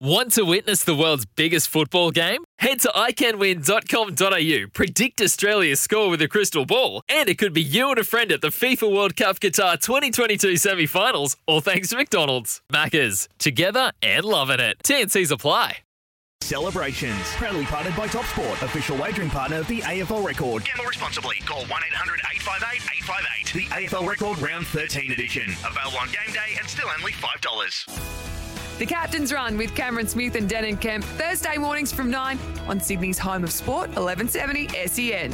Want to witness the world's biggest football game? Head to iCanWin.com.au, predict Australia's score with a crystal ball, and it could be you and a friend at the FIFA World Cup Qatar 2022 semi finals, all thanks to McDonald's. Maccas, together and loving it. TNC's apply. Celebrations. Proudly partnered by TopSport, official wagering partner of the AFL Record. Gamble responsibly. Call 1 800 858 858. The AFL Record Round 13 edition. Available on game day and still only $5. The Captain's Run with Cameron Smith and Denan Kemp, Thursday mornings from 9 on Sydney's home of sport, 1170 SEN.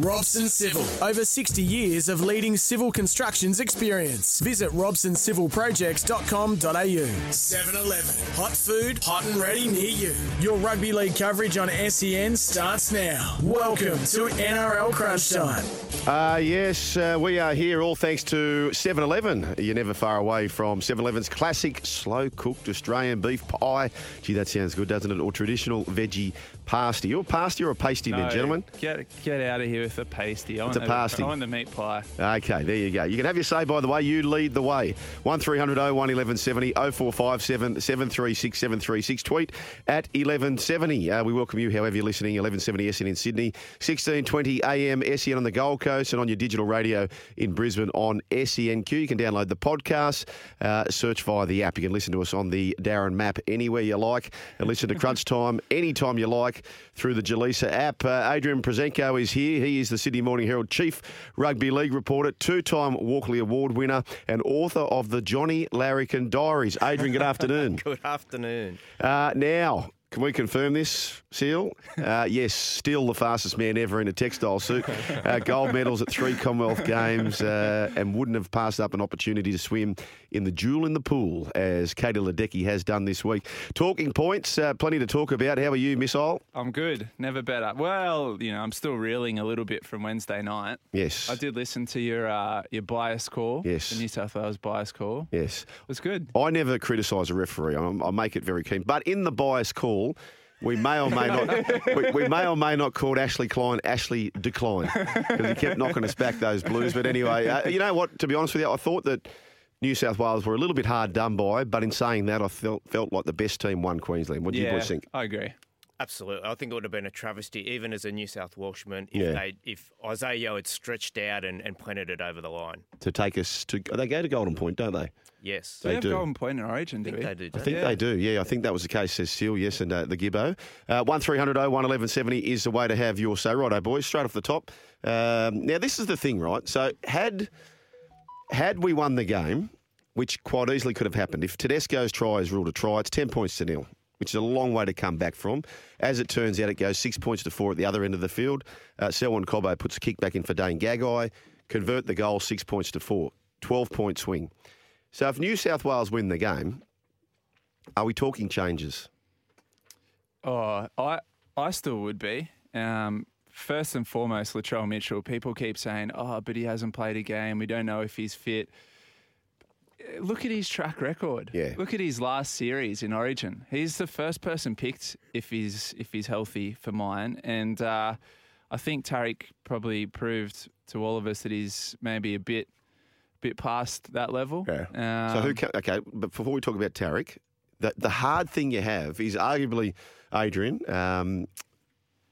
Robson Civil. Over 60 years of leading civil constructions experience. Visit robsoncivilprojects.com.au. 7 Eleven. Hot food, hot and ready near you. Your rugby league coverage on SEN starts now. Welcome to NRL Crunch Time. Uh, yes, uh, we are here all thanks to 7 Eleven. You're never far away from 7 Eleven's classic slow cooked Australian beef pie. Gee, that sounds good, doesn't it? Or traditional veggie pasty. You're a pasty or a pasty, man, gentlemen? Get get out of here with the pasty. I It's a the, pasty. I want the meat pie. Okay, there you go. You can have your say, by the way. You lead the way. 1300 01 1170 0457 736 736. Tweet at 1170. Uh, we welcome you, however you're listening. 1170 SEN in Sydney, 1620 AM SEN on the Gold Coast, and on your digital radio in Brisbane on SENQ. You can download the podcast, uh, search via the app. You can listen to us on the Darren map anywhere you like, and listen to Crunch Time anytime you like through the Jaleesa app. Uh, Adrian Proszenko is here. He is the Sydney Morning Herald Chief Rugby League reporter, two time Walkley Award winner, and author of the Johnny Larrikin Diaries. Adrian, good afternoon. Good afternoon. Uh, now, can we confirm this, Seal? Uh, yes, still the fastest man ever in a textile suit. Uh, gold medals at three Commonwealth Games uh, and wouldn't have passed up an opportunity to swim in the jewel in the pool, as Katie Ledecky has done this week. Talking points, uh, plenty to talk about. How are you, Missile? I'm good. Never better. Well, you know, I'm still reeling a little bit from Wednesday night. Yes. I did listen to your uh, your bias call. Yes. The New South Wales bias call. Yes. It was good. I never criticise a referee. I, I make it very keen. But in the bias call, we may or may not we, we may or may not call Ashley Klein Ashley Decline because he kept knocking us back those blues. But anyway, uh, you know what? To be honest with you, I thought that New South Wales were a little bit hard done by. But in saying that, I felt felt like the best team won Queensland. What do you boys think? I agree. Absolutely. I think it would have been a travesty, even as a New South Welshman, if Yeah. they if Isaiah Yeo had stretched out and, and planted it over the line. To take us to they go to Golden Point, don't they? Yes. Do they have do. golden point in Origin, I do think we? they do. I don't think Yeah. they do. Yeah, I think that was the case. Says Seal, yes, and uh, the Gibbo. Uh, One three hundred oh one eleven seventy is the way to have your say. Righto, boys. Straight off the top. Um, now this is the thing, right? So had had we won the game, which quite easily could have happened, if Tedesco's try is ruled a try, it's ten points to nil, which is a long way to come back from. As it turns out, it goes six points to four at the other end of the field. Uh, Selwyn Cobbo puts a kick back in for Dane Gagai, convert the goal six points to four, 12 point swing. So if New South Wales win the game, are we talking changes? Oh, I I still would be. Um, first and foremost, Latrell Mitchell. People keep saying, "Oh, but he hasn't played a game. We don't know if he's fit." Look at his track record. Yeah. Look at his last series in Origin. He's the first person picked if he's if he's healthy for mine, and uh, I think Tariq probably proved to all of us that he's maybe a bit bit past that level. so Um, who? Ca- okay, but before we talk about Tariq, the the hard thing you have is arguably Adrian. Um,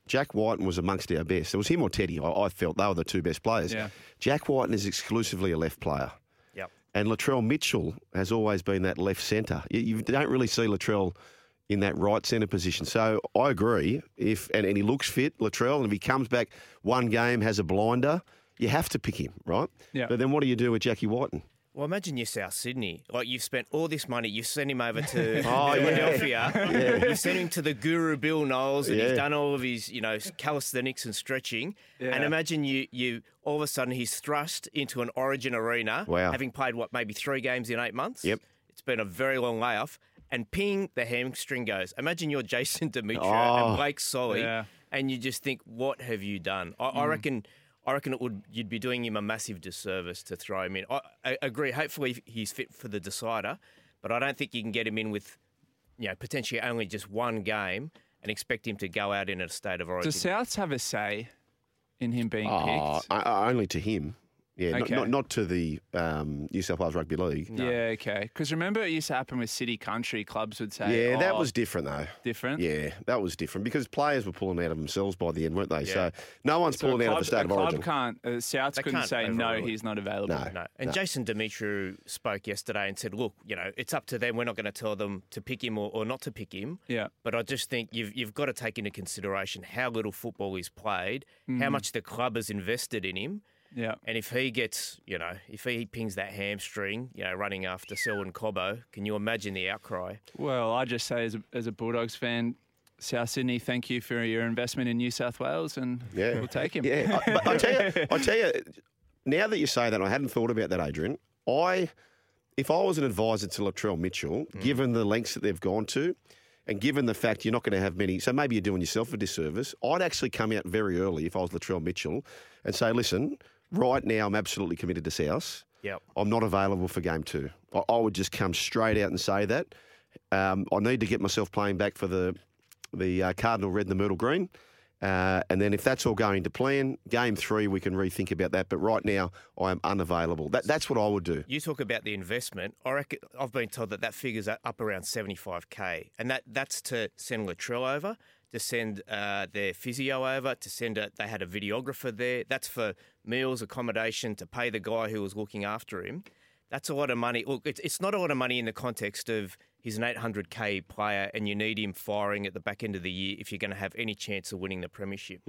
Jack Wighton was amongst our best. It was him or Teddy. I, I felt they were the two best players. Yeah. Jack Wighton is exclusively a left player. And Latrell Mitchell has always been that left centre. You, you don't really see Latrell in that right centre position. So I agree. If and, and he looks fit, Latrell, and if he comes back one game has a blinder, you have to pick him, right? Yeah. But then what do you do with Jackie Wighton? Well, imagine you're South Sydney. Like you've spent all this money. You send him over to Oh, yeah. Philadelphia. You send him to the guru Bill Knowles, and Yeah. he's done all of his, you know, calisthenics and stretching. And imagine you, you all of a sudden he's thrust into an Origin arena, Wow. having played what maybe three games in eight months. Yep. It's been a very long layoff. And ping, the hamstring goes. Imagine you're Jason Demetriou Oh. and Blake Solly, Yeah. and you just think, what have you done? I, I mm. reckon. I reckon it would you'd be doing him a massive disservice to throw him in. I, I agree. Hopefully he's fit for the decider, but I don't think you can get him in with, you know, potentially only just one game and expect him to go out in a state of origin. do Souths have a say in him being Oh, picked? I- I- only to him. Yeah, not- Okay. not, not to the um, New South Wales Rugby League. Yeah, okay. Because remember, it used to happen with city country clubs would say, Yeah, that "Oh, was different though. different." Yeah, that was different because players were pulling out of themselves by the end, weren't they? Yeah. So no one's So a pulling out of the club- state of a club can't. Uh, Souths They couldn't can't say no, it. he's not available. No. No. And No. Jason Demetriou spoke yesterday and said, look, you know, it's up to them. We're not going to tell them to pick him or, or not to pick him. Yeah. But I just think you've, you've got to take into consideration how little football he's played, Mm. how much the club has invested in him. Yeah. And if he gets, you know, if he pings that hamstring, you know, running after Selwyn Cobbo, can you imagine the outcry? Well, I just say as a, as a Bulldogs fan, South Sydney, thank you for your investment in New South Wales, and Yeah, we'll take him. Yeah, I, but I tell you, I tell you, now that you say that, I hadn't thought about that, Adrian. I, if I was an advisor to Latrell Mitchell, Mm. given the lengths that they've gone to, and given the fact you're not going to have many, so maybe you're doing yourself a disservice. I'd actually come out very early if I was Latrell Mitchell and say, listen, right now I'm absolutely committed to South. Yep. I'm not available for game two. I, I would just come straight out and say that. Um, I need to get myself playing back for the the uh, Cardinal Red and the Myrtle Green. Uh, and then if that's all going to plan, game three, we can rethink about that. But right now, I am unavailable. That, that's what I would do. You talk about the investment. I reckon I've been told that that figures up around seventy five k, and that that's to send Latrell over, to send uh, their physio over, to send a, they had a videographer there. That's for meals, accommodation, to pay the guy who was looking after him. That's a lot of money. Look, it's, it's not a lot of money in the context of he's an 800k player and you need him firing at the back end of the year if you're going to have any chance of winning the premiership.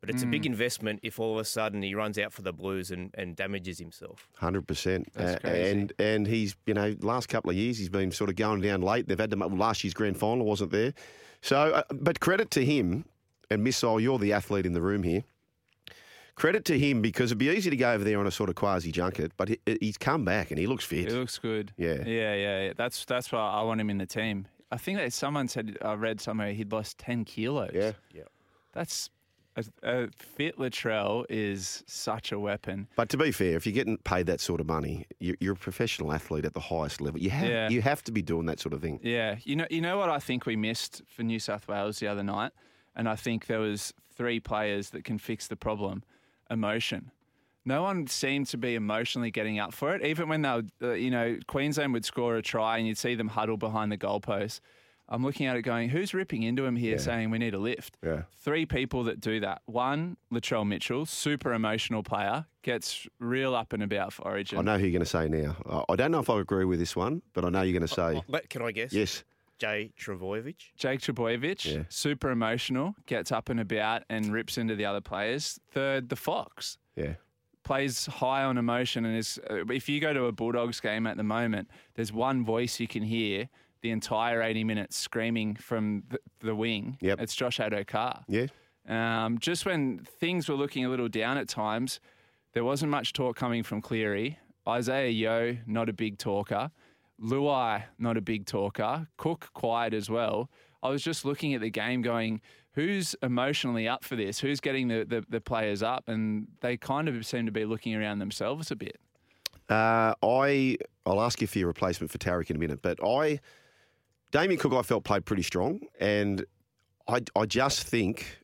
But it's a big investment if all of a sudden he runs out for the Blues and, and damages himself. Hundred percent, Uh, That's crazy. and and he's you know last couple of years he's been sort of going down late. They've had to last year's grand final wasn't there, so uh, but credit to him and Missile, you're the athlete in the room here. Credit to him because it'd be easy to go over there on a sort of quasi junket, but he, he's come back and he looks fit. He looks good. Yeah. yeah, yeah. yeah. That's that's why I want him in the team. I think that someone said I read somewhere he'd lost ten kilos. Yeah. Yeah. that's a, a fit Latrell is such a weapon. But to be fair, if you're getting paid that sort of money, you're, you're a professional athlete at the highest level. You have Yeah. you have to be doing that sort of thing. Yeah, you know, you know what I think we missed for New South Wales the other night, and I think there was three players that can fix the problem: emotion. No one seemed to be emotionally getting up for it, even when they, were, uh, you know, Queensland would score a try and you'd see them huddle behind the goalpost. I'm looking at it going, who's ripping into him here saying we need a lift? Yeah. Three people that do that. One, Latrell Mitchell, super emotional player, gets real up and about for Origin. I know who you're going to say now. I- I don't know if I agree with this one, but I know you're going to say Let- Can I guess? yes. Jay Trbojevic. Jake Trbojevic, Yeah. super emotional, gets up and about and rips into the other players. Third, the Fox Yeah. plays high on emotion and is. Uh, if you go to a Bulldogs game at the moment, there's one voice you can hear the entire 80 minutes screaming from the, the wing. Yep. It's Josh Addo-Carr. Yeah. Um, just when things were looking a little down at times, there wasn't much talk coming from Cleary. Isaiah Yeo, not a big talker. Luai, not a big talker. Cook, quiet as well. I was just looking at the game going, who's emotionally up for this? Who's getting the, the, the players up? And they kind of seem to be looking around themselves a bit. Uh, I I'll ask you for your replacement for Tariq in a minute, but I Damien Cook I felt played pretty strong, and I I just think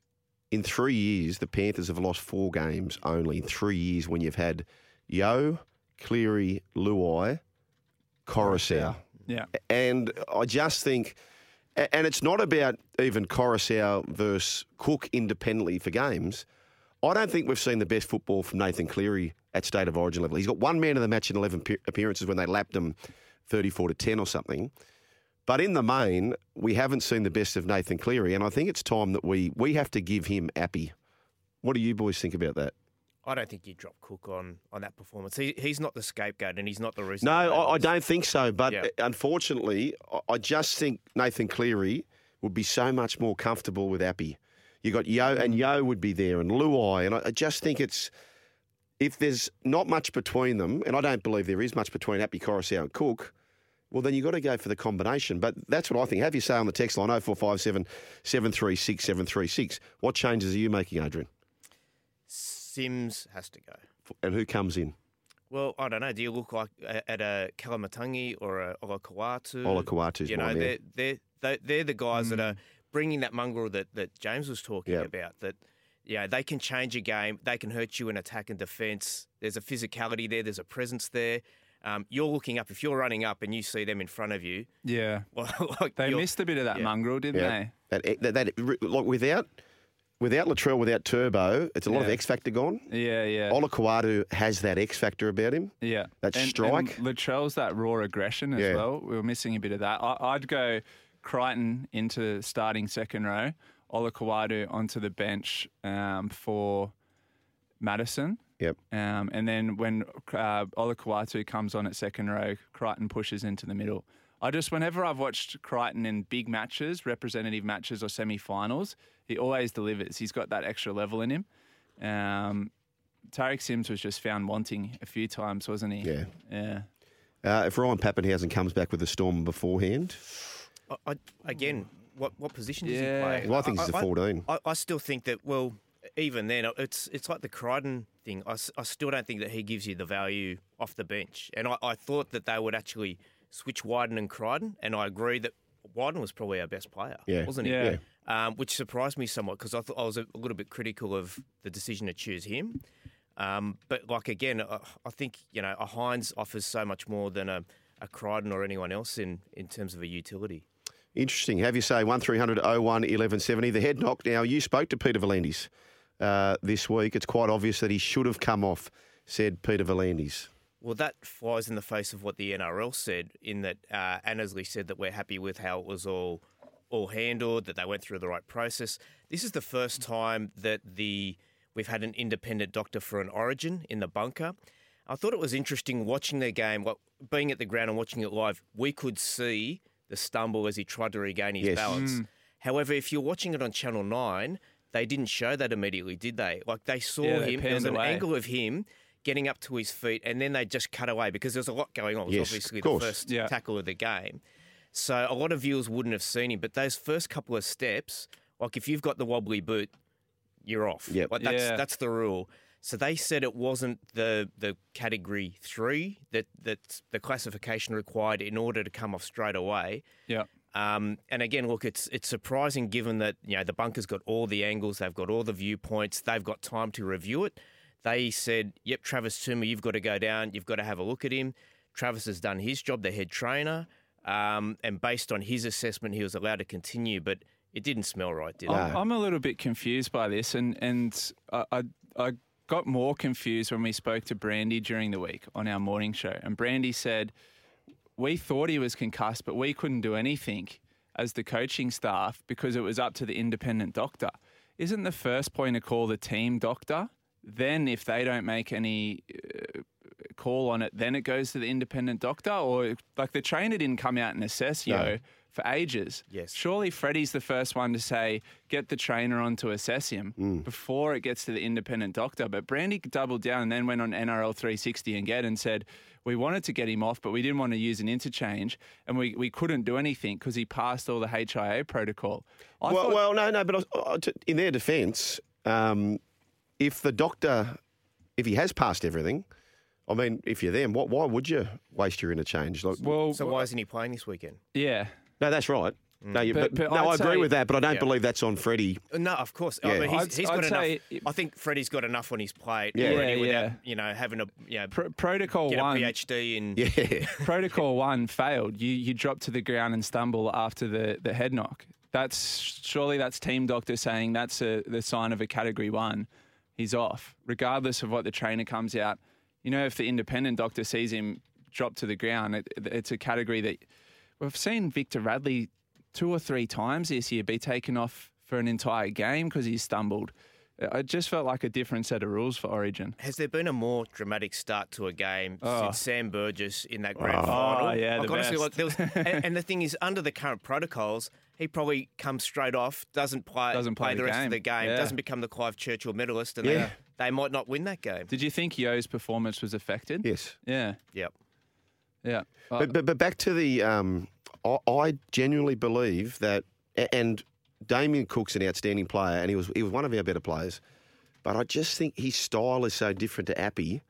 in three years the Panthers have lost four games only in three years when you've had Yeo, Cleary, Luai, Koroisau. Yeah. And I just think, and it's not about even Koroisau versus Cook independently for games. I don't think we've seen the best football from Nathan Cleary at state of origin level. He's got one man of the match in 11 appearances when they lapped him 34 to 10 or something. But in the main, we haven't seen the best of Nathan Cleary, and I think it's time that we we have to give him Appy. What do you boys think about that? I don't think you drop Cook on on that performance. He, he's not the scapegoat, and he's not the reason. No, I, I don't think so. But Yeah. uh, unfortunately, I- I just think Nathan Cleary would be so much more comfortable with Appy. You got Yeo, and Yeo would be there, and Luai, and I, I just think it's if there's not much between them, and I don't believe there is much between Appy, Koroisau, and Cook. Well, then you've got to go for the combination. But that's what I think. Have your say on the text line 0457 736 736. What changes are you making, Adrian? Sims has to go. And who comes in? Well, I don't know. Do you look like at a Koloamatangi or a Olakau'atu? Ola Kawatu's You know, they're, they're, they're, they're the guys that are mm. bringing that mongrel that, that James was talking Yeah. about. That yeah, they can change a game. They can hurt you in attack and defence. There's a physicality there. There's a presence there. Um, you're looking up. If you're running up and you see them in front of you, Yeah. well, like They missed a bit of that yeah. mongrel, didn't Yeah. they? That, that, that like without without Latrell, without Turbo, it's a lot of X factor gone. Yeah, yeah. Olakau'atu has that X factor about him. Yeah, That and, strike. And Latrell's that raw aggression as Yeah. well. We were missing a bit of that. I, I'd go Crichton into starting second row, Olakau'atu onto the bench um, for Madison. Yep. Um, and then when uh, Olakau'atu comes on at second row, Crichton pushes into the middle. I just, whenever I've watched Crichton in big matches, representative matches or semi-finals, he always delivers. He's got that extra level in him. Um, Tariq Sims was just found wanting a few times, wasn't he? Yeah. Yeah. Uh, if Ryan Papenhuyzen comes back with a storm beforehand, I, I, again, what what position does Yeah. he play? well, I think he's a 14. I, I still think that. Well, even then, it's it's like the Crichton thing. I still don't think that he gives you the value off the bench. And I, I thought that they would actually switch Wighton and Crichton, and I agree that Wighton was probably our best player, Yeah. wasn't he? Yeah. Um, which surprised me somewhat because I thought I was a little bit critical of the decision to choose him. Um, but like again, I, I think you know a Hynes offers so much more than a, a Crichton or anyone else in in terms of a utility. Interesting. Have you say 1300 01 1170. The head knock. Now, you spoke to Peter V'landys uh, this week. It's quite obvious that he should have come off, said Peter V'landys. Well, that flies in the face of what the NRL said, in that uh, Annesley said that we're happy with how it was all all handled, that they went through the right process. This is the first time that the we've had an independent doctor for an origin in the bunker. I thought it was interesting watching their game, what, being at the ground and watching it live. We could see the stumble as he tried to regain his Yes. balance. However, if you're watching it on Channel Nine, they didn't show that immediately, did they? Like they saw Yeah, they him. There was an away. angle of him getting up to his feet, and then they just cut away because there's a lot going on. It was Yes, obviously of the course. first Yeah. tackle of the game. So a lot of viewers wouldn't have seen him, but those first couple of steps, like if you've got the wobbly boot, you're off. Yep. Like that's Yeah. that's the rule. So they said it wasn't the the category three that that the classification required in order to come off straight away. Yeah. Um, and again, look, it's it's surprising given that you know the bunker's got all the angles, they've got all the viewpoints, they've got time to review it. They said, "Yep, Travis Tuma, you've got to go down, you've got to have a look at him." Travis has done his job, the head trainer, um, and based on his assessment, he was allowed to continue, but it didn't smell right, did it? I'm, I'm a little bit confused by this, and and I, I I got more confused when we spoke to Brandy during the week on our morning show, and Brandy said we thought he was concussed, but we couldn't do anything as the coaching staff because it was up to the independent doctor. Isn't the first point of call the team doctor? Then, if they don't make any uh, call on it, then it goes to the independent doctor, or like the trainer didn't come out and assess you No. For ages. Yes. Surely Freddie's the first one to say, get the trainer on to assess him Mm. before it gets to the independent doctor. But Brandy doubled down and then went on NRL 360 and get and said, we wanted to get him off, but we didn't want to use an interchange and we, we couldn't do anything because he passed all the HIA protocol. I well, thought- well, no, no, but I- I- to- in their defence, um, if the doctor, if he has passed everything, I mean, if you're them, what, why would you waste your interchange? Like, well, So why isn't he playing this weekend? yeah. No, that's right. Mm. No, you, But- but, but no, I'd I agree say- with that, but I don't Yeah. believe that's on Freddie. No, of course. Yeah. Oh, I mean, he's, I'd- he's I'd got say- enough. I think Freddie's got enough on his plate Yeah. already Yeah, without, yeah. you know, having a you know, Pro- protocol get a one. PhD in. Yeah. Protocol one failed. You you drop to the ground and stumble after the, the head knock. That's surely that's team doctor saying that's a, the sign of a category one. He's off, regardless of what the trainer comes out. You know, if the independent doctor sees him drop to the ground, it, it's a category that we've seen Victor Radley two or three times this year be taken off for an entire game because he stumbled. It just felt like a different set of rules for Origin. Has there been a more dramatic start to a game Oh. since Sam Burgess in that grand Oh, final? Oh, yeah, like, the honestly, best. like, there was, and, and the thing is, under the current protocols, he probably comes straight off, doesn't play, Doesn't play the, the rest game. of the game, Yeah. doesn't become the Clive Churchill medalist, and Yeah. they, they might not win that game. Did you think Yeo's performance was affected? yes. Yeah. Yep. Yeah. Uh, But, but, but back to the, um, I, I genuinely believe that, and Damien Cook's an outstanding player, and he was he was one of our better players. But I just think his style is so different to Appy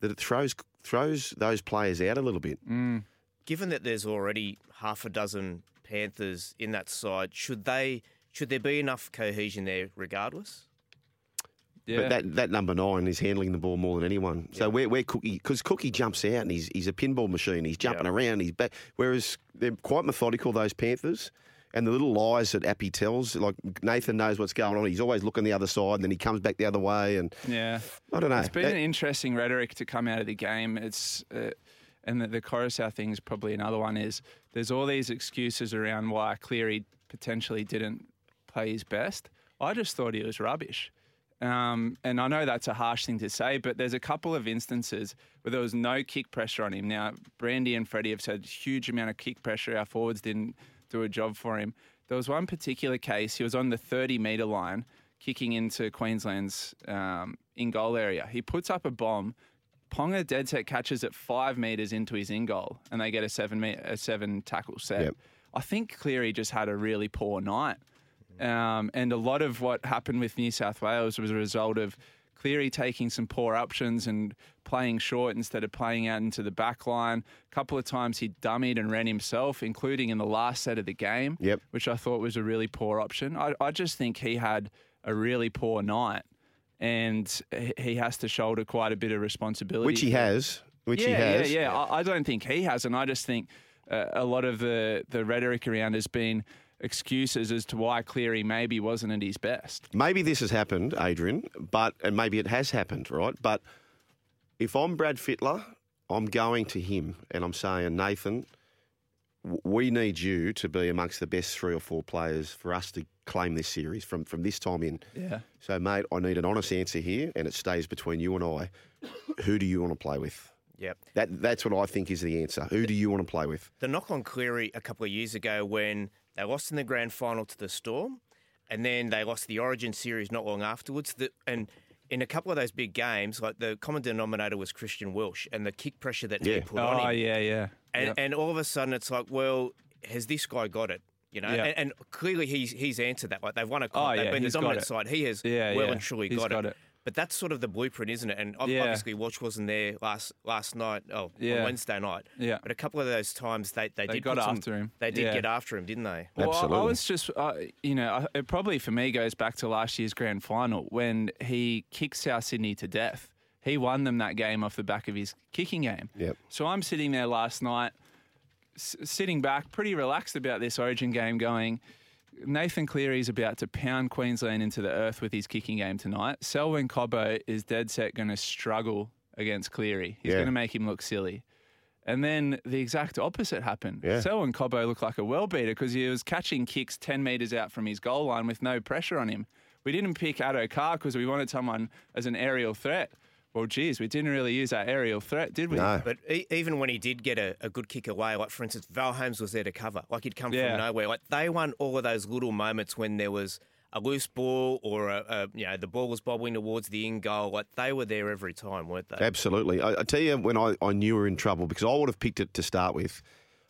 that it throws throws those players out a little bit. Given that there's already half a dozen Panthers in that side, should they should there be enough cohesion there regardless? Yeah. But that, that number nine is handling the ball more than anyone. So where, where Cookie, because Cookie jumps out and he's, he's a pinball machine. He's jumping around. He's back. Whereas they're quite methodical, those Panthers. And the little lies that Appy tells, like Nathan knows what's going on. He's always looking the other side, and then he comes back the other way. And Yeah. I don't know. It's been That- an interesting rhetoric to come out of the game. It's uh, and the, the Koroisau thing is probably another one. Is there's all these excuses around why Cleary potentially didn't play his best. I just thought he was rubbish. Um, and I know that's a harsh thing to say, but there's a couple of instances where there was no kick pressure on him. Now, Brandy and Freddie have said huge amount of kick pressure. Our forwards didn't do a job for him. There was one particular case. He was on the 30 metre line, kicking into Queensland's um, in goal area. He puts up a bomb. Ponga dead set catches it five metres into his in goal, and they get a seven me- a seven tackle set. Yep. I think Cleary just had a really poor night. Um, and a lot of what happened with New South Wales was a result of Cleary taking some poor options and playing short instead of playing out into the back line. A couple of times he dummied and ran himself, including in the last set of the game, Yep. which I thought was a really poor option. I, I just think he had a really poor night and he- has to shoulder quite a bit of responsibility. which he has. Which yeah, he has. Yeah, yeah. I, I don't think he has, and I just think uh, a lot of the, the rhetoric around has been excuses as to why Cleary maybe wasn't at his best. Maybe this has happened, Adrian, but and maybe it has happened, right? But if I'm Brad Fittler, I'm going to him and I'm saying, Nathan, we need you to be amongst the best three or four players for us to claim this series from from this time in. Yeah. So, mate, I need an honest answer here, and it stays between you and I. Who do you want to play with? Yep. That that's what I think is the answer. Who do you want to play with? The knock on Cleary a couple of years ago when they lost in the grand final to the Storm, and then they lost the Origin series not long afterwards. The, and in a couple of those big games, like the common denominator was Christian Welch and the kick pressure that Yeah. he put on Oh, yeah, yeah. And, Yep. and all of a sudden, it's like, well, has this guy got it? You know, Yeah. and, and clearly he's he's answered that. Like they've won a comp, Oh, they've yeah, been the he's got dominant it. side. He has Yeah, well yeah. and truly He's got, got it. it. But that's sort of the blueprint, isn't it? And ob- Yeah. obviously, Welch wasn't there last last night. Oh, Yeah. on Wednesday night. Yeah. But a couple of those times they they, They did got put some- after him. They did Yeah. get after him, didn't they? Well, I- I was just, uh, you know, it probably for me goes back to last year's grand final when he kicked South Sydney to death. He won them that game off the back of his kicking game. Yep. So I'm sitting there last night, s- sitting back, pretty relaxed about this Origin game, going. Nathan Cleary is about to pound Queensland into the earth with his kicking game tonight. Selwyn Cobbo is dead set going to struggle against Cleary. He's Yeah. going to make him look silly. And then the exact opposite happened. Yeah. Selwyn Cobbo looked like a well beater because he was catching kicks 10 metres out from his goal line with no pressure on him. We didn't pick Addo Carr because we wanted someone as an aerial threat. Well, geez, we didn't really use that aerial threat, did we? No. But e- even when he did get a, a good kick away, like for instance, Val Holmes was there to cover. Like he'd come Yeah. from nowhere. Like they won all of those little moments when there was a loose ball or a, a you know the ball was bobbling towards the in goal. Like they were there every time, weren't they? Absolutely. I, I tell you, when I, I knew we were in trouble, because I would have picked it to start with,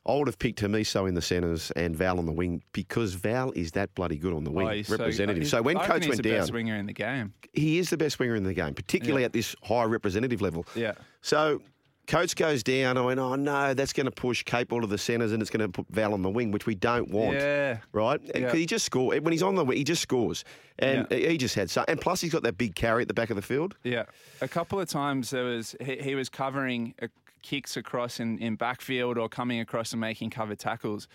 I would have picked Hamiso in the centres and Val on the wing because Val is that bloody good on the wing, Oh, he's so- representative. So, when Coates he's went the down, best winger in the game. he is the best winger in the game, particularly Yeah. at this high representative level. Yeah. So Coates goes down. I went, oh no, that's going to push Cape all to the centres and it's going to put Val on the wing, which we don't want. Yeah. Right? Yeah. He just score when he's on the wing, he just scores, and he just had so. And plus, he's got that big carry at the back of the field. Yeah, a couple of times there was he, he was covering uh, kicks across in, in backfield or coming across and making cover tackles.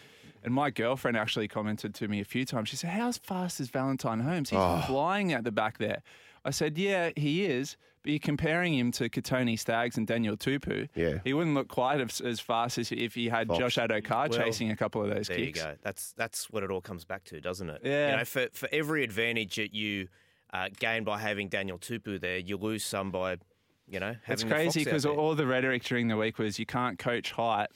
And my girlfriend actually commented to me a few times. She said, "How fast is Valentine Holmes? He's Oh. flying at the back there." I said, "Yeah, he is." But you're comparing him to Kotoni Staggs and Daniel Tupou. Yeah. He wouldn't look quite as, as fast as if he had Fox. Josh Addo-Carr Well, chasing a couple of those There kicks. you go. That's that's what it all comes back to, doesn't it? Yeah. You know, for for every advantage that you uh, gain by having Daniel Tupou there, you lose some by, you know, having It's crazy because there. all the rhetoric during the week was you can't coach height.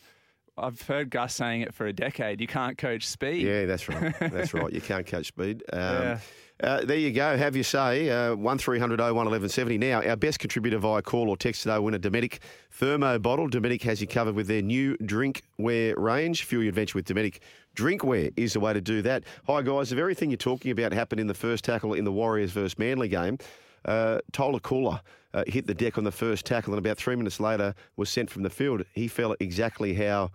I've heard Gus saying it for a decade. You can't coach speed. Yeah, that's right. That's right. You can't coach speed. Um, Yeah. uh, there you go. Have your say. Uh, one 1170 Now, our best contributor via call or text today winner, win Dometic Thermo bottle. Dometic has you covered with their new drinkware range. Fuel your adventure with Dometic. Drinkware is the way to do that. Hi, guys. The very thing you're talking about happened in the first tackle in the Warriors versus Manly game. Uh, Tola Kula uh, hit the deck on the first tackle and about three minutes later was sent from the field. He fell exactly how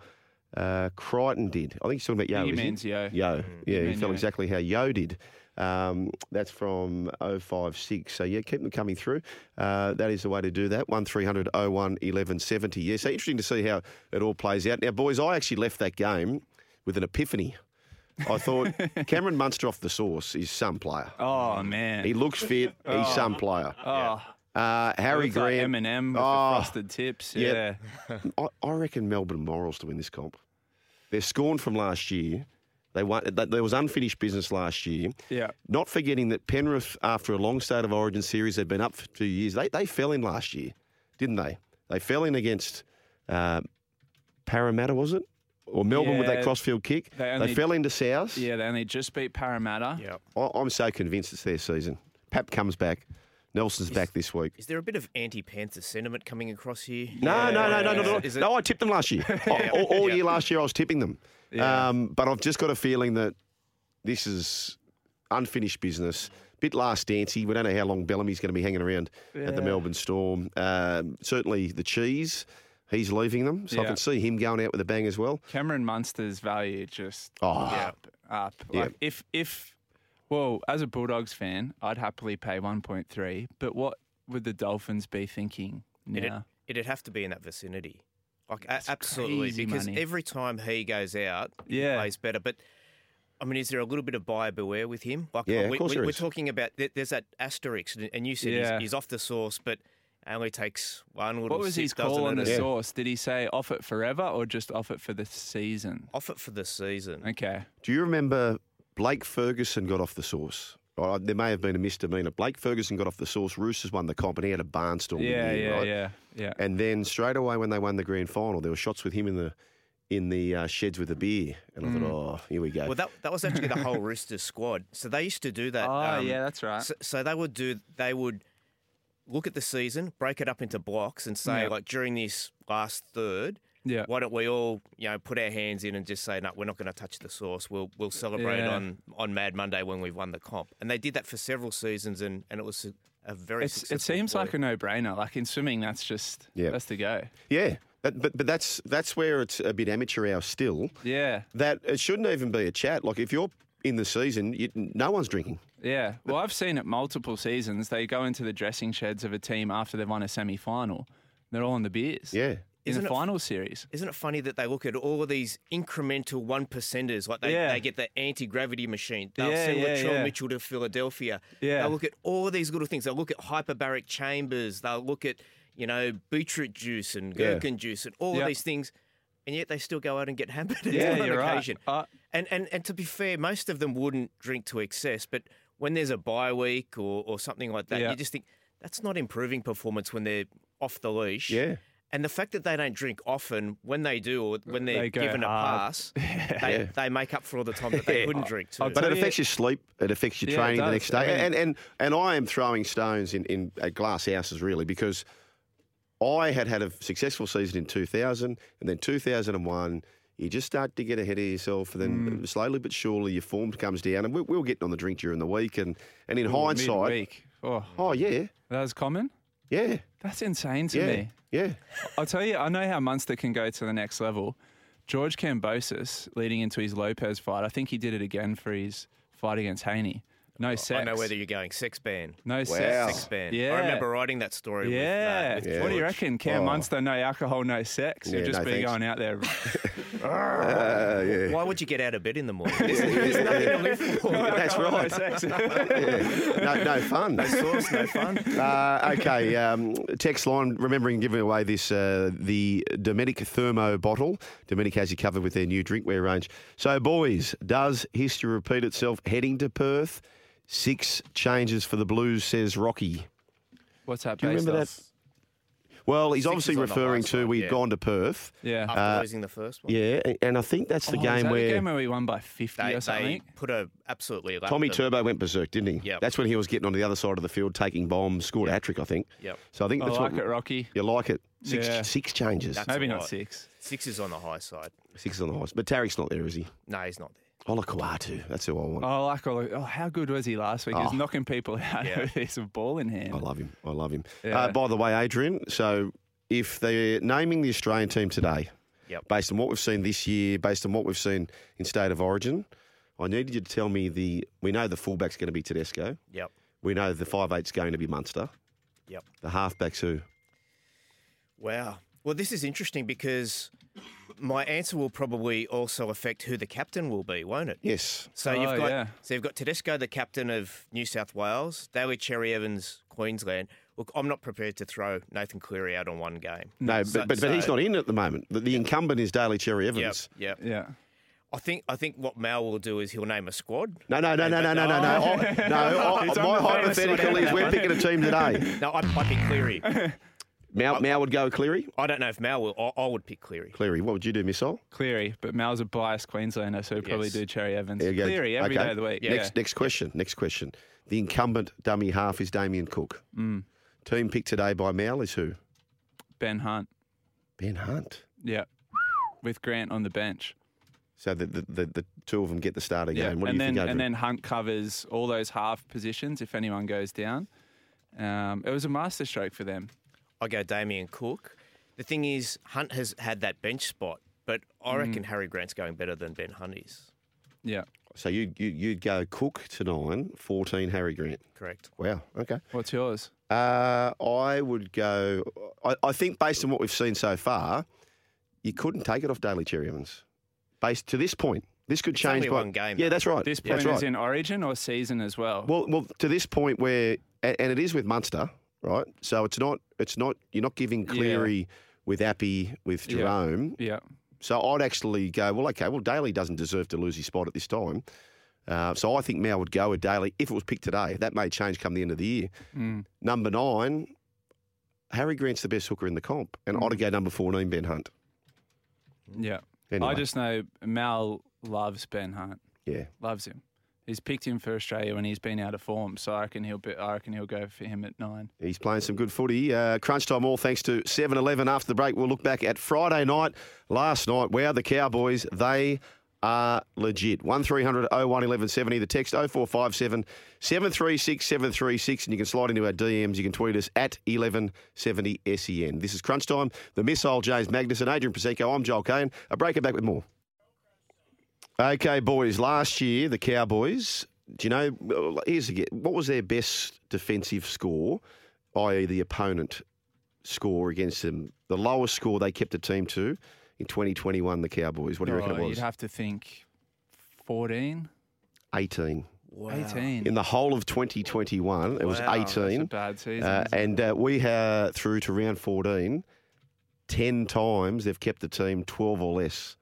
Uh, Crichton did. I think he's talking about Yeo. think he means Yeo. Yeo. Yeah, he mean felt Yeo. exactly how Yeo did. Um, that's from 056. So, yeah, keep them coming through. Uh, that is the way to do that. 1300 01 1170. Yeah, so interesting to see how it all plays out. Now, boys, I actually left that game with an epiphany. I thought Cameron Munster off the sauce is some player. Oh man. He looks fit. He's some player. oh, Uh, Harry looks like Graham. Eminem with Oh, frosted tips. yeah. Yeah. I, I reckon Melbourne Morals to win this comp. They're scorned from last year. They won, th- there was unfinished business last year. Yeah. Not forgetting that Penrith, after a long state of origin series, they'd been up for two years. They, they fell in last year, didn't they? They fell in against uh, Parramatta, was it? Or Melbourne with that crossfield kick. they They, fell into South. Yeah, they only just beat Parramatta. Yeah. I, I'm so convinced it's their season. Pap comes back. Nelson's back this week. Is there a bit of anti-Panther sentiment coming across here? No, no, no, no, no, no. Is it- No, I tipped them last year. all all year last year, I was tipping them. Yeah. Um, but I've just got a feeling that this is unfinished business. Bit last dancey. We don't know how long Bellamy's going to be hanging around at the Melbourne Storm. Um, certainly the cheese, he's leaving them. So I can see him going out with a bang as well. Cameron Munster's value just Oh, up, up. Yeah. If if well, as a Bulldogs fan, I'd happily pay 1.3. But what would the Dolphins be thinking It'd, now? it'd have to be in that vicinity. Like a- absolutely, crazy because money. every time he goes out, he Yeah. plays better. But I mean, is there a little bit of buyer beware with him? Like, Yeah, of we, course we, there we're is. talking about there's that asterisk, and- and you said Yeah. he's, he's off the sauce, but only takes one little. What was sip, his call on the Yeah. sauce? Did he say off it forever or just off it for the season? Off it for the season. Okay. Do you remember Blake Ferguson got off the sauce? All right, there may have been a misdemeanor. Blake Ferguson got off the sauce. Roosters won the comp and he had a barnstorm. in Yeah, year, yeah, right? yeah, yeah. And then straight away when they won the grand final, there were shots with him in the in the uh, sheds with a beer, and I Mm. thought, oh, here we go. Well, that that was actually the whole Roosters squad. So they used to do that. Oh, um, yeah, that's right. So, so they would do. They would look at the season, break it up into blocks, and say Yeah. like during this last third, Yeah. why don't we all you know put our hands in and just say no, we're not going to touch the sauce. We'll we'll celebrate Yeah. on on Mad Monday when we've won the comp. And they did that for several seasons, and and it was a, a very. It's, it seems ploy. like a no-brainer. Like in swimming, that's just Yeah. that's the go. yeah, but, but but that's that's where it's a bit amateur hour still. Yeah, That it shouldn't even be a chat. Like if you're in the season, you, no one's drinking. yeah. Well, I've seen it multiple seasons. They go into the dressing sheds of a team after they've won a semi-final. They're all on the beers. Yeah. in Isn't the it- final series. Isn't it funny that they look at all of these incremental one percenters? Like they, Yeah. they get the anti gravity machine. They'll Yeah, send yeah, Latrell yeah. Mitchell to Philadelphia. Yeah. They'll look at all of these little things. They'll look at hyperbaric chambers. They'll look at, you know, beetroot juice and Yeah. gherkin juice and all Yeah. of these things. And yet they still go out and get hammered Yeah, on you're right. occasion. Uh, Uh, and, and and to be fair, most of them wouldn't drink to excess, but when there's a bye week or, or something like that, Yeah. you just think that's not improving performance when they're off the leash. Yeah. And the fact that they don't drink often, when they do, or when they're They go given a pass, they, Yeah. they make up for all the time that they couldn't drink too. But it affects your sleep. It affects your Yeah, training the next day. I mean- and, and and I am throwing stones in, in at glass houses really because I had had a successful season in 2000 and then 2001. You just start to get ahead of yourself, and then Mm. slowly but surely your form comes down. And we, we were getting on the drink during the week, and, and in hindsight, midweek. Oh, oh yeah, that was common. yeah, That's insane to yeah, me. yeah. I'll tell you, I know how Munster can go to the next level. George Kambosos, leading into his Lopez fight, I think he did it again for his fight against Haney. No sex. I don't know whether you're going sex ban. no Wow. sex. Sex ban. Yeah. I remember writing that story. Yeah. With, uh, Yeah. What do you reckon? Cam Oh. Munster, no alcohol, no sex. Yeah, You'll just no be thanks. going out there. Uh, yeah. Why would you get out of bed in the morning? There's, there's nothing to live for. That's Alcohol, right. No sex. Yeah. No, no fun. No sauce, no fun. Uh, okay, um, text line. Remembering giving away this uh, the Dometic Thermo bottle. Dometic has you covered with their new drinkware range. So, boys, does history repeat itself? Heading to Perth, six changes for the Blues, says Rocky. What's that Do you based remember off? that? Well, he's Six obviously is on the high referring to we'd yeah. gone to Perth. Yeah. After Uh, losing the first one. Yeah, and I think that's the Oh, is game that where the game where we won by 50 They, or something? they put a absolutely lap Tommy them. Turbo went berserk, didn't he? Yeah. That's when he was getting on the other side of the field, taking bombs, scored a hat trick, I think. Yep. So I think I that's like what it, Rocky. you like it. Six, Yeah. six changes. That's Maybe not six. Six is on the high side. Six is on the highest. But Tariq's not there, is he? No, he's not there. Olakau'atu. That's who I want. Oh, I like all. Oh, how good was he last week? He was Oh. knocking people out Yeah. with his ball in hand. I love him. I love him. Yeah. Uh, by the way, Adrian, so if they're naming the Australian team today, Yep. based on what we've seen this year, based on what we've seen in State of Origin, I needed you to tell me the. We know the fullback's going to be Tedesco. Yep. We know the five eight's going to be Munster. Yep. The halfbacks who? Wow. Well, this is interesting because my answer will probably also affect who the captain will be, won't it? Yes. So Oh, you've got yeah. so you've got Tedesco, the captain of New South Wales, Daly Cherry Evans, Queensland. Look, I'm not prepared to throw Nathan Cleary out on one game. No, So- but, but, but he's not in at the moment. The, the incumbent is Daly Cherry Yep, Evans. yep. Yeah. I think I think what Mal will do is he'll name a squad. No, no, no, no, no, no, no, no. Oh. I- no I- my hypothetical is we're picking a team today. No, I, I pick Cleary. Mal, Mal would go Cleary. I don't know if Mal will. I, I would pick Cleary. Cleary, what would you do, Missile? Cleary, but Mal's a biased Queenslander, so he'd probably Yes. do Cherry Evans. There you go. Cleary every day Okay. of the week. Next, next question. Next question. The incumbent dummy half is Damien Cook. Mm. Team picked today by Mal is who? Ben Hunt. Ben Hunt. Yeah. With Grant on the bench. So the, the, the, the two of them get the starter game. What do and you then think? and Adrian? then Hunt covers all those half positions if anyone goes down. Um, it was a masterstroke for them. I go Damien Cook. The thing is, Hunt has had that bench spot, but Mm. I reckon Harry Grant's going better than Ben Hunt is. Yeah. so you, you, you'd go Cook to nine, 14 Harry Grant. Correct. Wow. Okay. What's yours? Uh, I would go. I, I think based on what we've seen so far, you couldn't take it off Daly Cherry Evans. Based to this point, this could change. only by, one game, Yeah, though. that's right. This that's point right. is in Origin or season as well. Well, well, to this point where, a- and it is with Munster, right? So it's not, it's not, you're not giving Cleary with Appy with Jerome. yeah. So I'd actually go, well, okay, well, Daly doesn't deserve to lose his spot at this time. Uh, so I think Mal would go with Daly if it was picked today. That may change come the end of the year. Mm. Number nine, Harry Grant's the best hooker in the comp, and Mm. I'd go number fourteen, Ben Hunt. Yeah. Anyway. I just know Mal loves Ben Hunt. Yeah, Loves him. He's picked him for Australia when he's been out of form, so I reckon he'll be, I reckon he'll go for him at nine. he's playing some good footy. Uh, crunch time all thanks to 7-Eleven. After the break, we'll look back at Friday night, last night. Wow, the Cowboys, they are legit. 1300 01 1170. The text 0457 736 736. And you can slide into our DMs. You can tweet us at 1170 SEN. This is Crunch Time. The missile, James Magnus and Adrian Proszenko. I'm Joel Kane. A break it back with more. Okay, boys. Last year, the Cowboys. Do you know? Here's again. What was their best defensive score, i.e., the opponent score against them? The lowest score they kept a team to in 2021. The Cowboys. What do you reckon Oh, it was? You'd have to think 14, 18. Wow. 18. In the whole of 2021, it was Wow, 18. that's That's a bad season. Uh, and uh, we have through to round 14. 10 times they've kept the team 12 or less.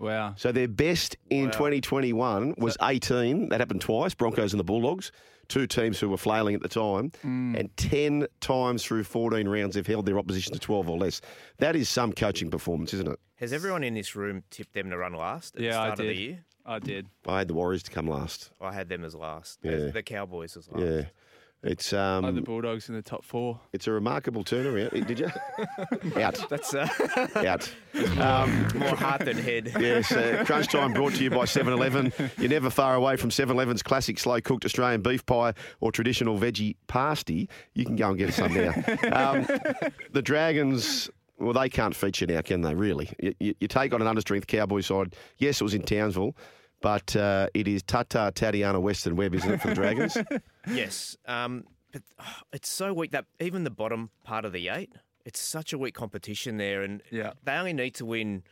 Wow. So their best in 2021 was 18. That happened twice Broncos and the Bulldogs, two teams who were flailing at the time. Mm. And 10 times through 14 rounds, they've held their opposition to 12 or less. That is some coaching performance, isn't it? Has everyone in this room tipped them to run last at the Yeah, I start of the year? I did. I had the Warriors to come last. I had them as last. Yeah. The Cowboys as last. Yeah. It's I had the um, Bulldogs in the top four. it's a remarkable turnaround. Did you? Out. That's uh, Out. more heart than head. Yes, uh, Crunch Time brought to you by 7 Eleven. You're never far away from 7 Eleven's classic slow cooked Australian beef pie or traditional veggie pasty. You can go and get some now. Um, the Dragons. Well, they can't feature now, can they? Really? You, you, you take on an understrength Cowboy side. Yes, it was in Townsville, but uh, it is Tata Tatiana Western Webb, isn't it, for the Dragons? Yes, um, but oh, it's so weak that even the bottom part of the eight, it's such a weak competition there, and Yeah. they only need to win,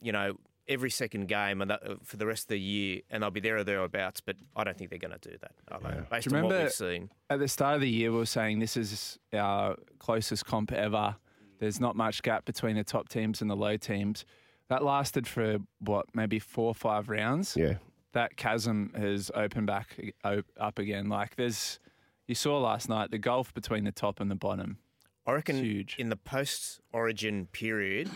you know, every second game and that, uh, for the rest of the year, and they'll be there or thereabouts. But I don't think they're going to do that. I don't, Based Do you on what we've seen, At the start of the year, we were saying this is our closest comp ever. There's not much gap between the top teams and the low teams. That lasted for what, maybe four or five rounds. yeah. That chasm has opened back o- up again. Like there's, you saw last night the gulf between the top and the bottom. I reckon huge. in the post-Origin period,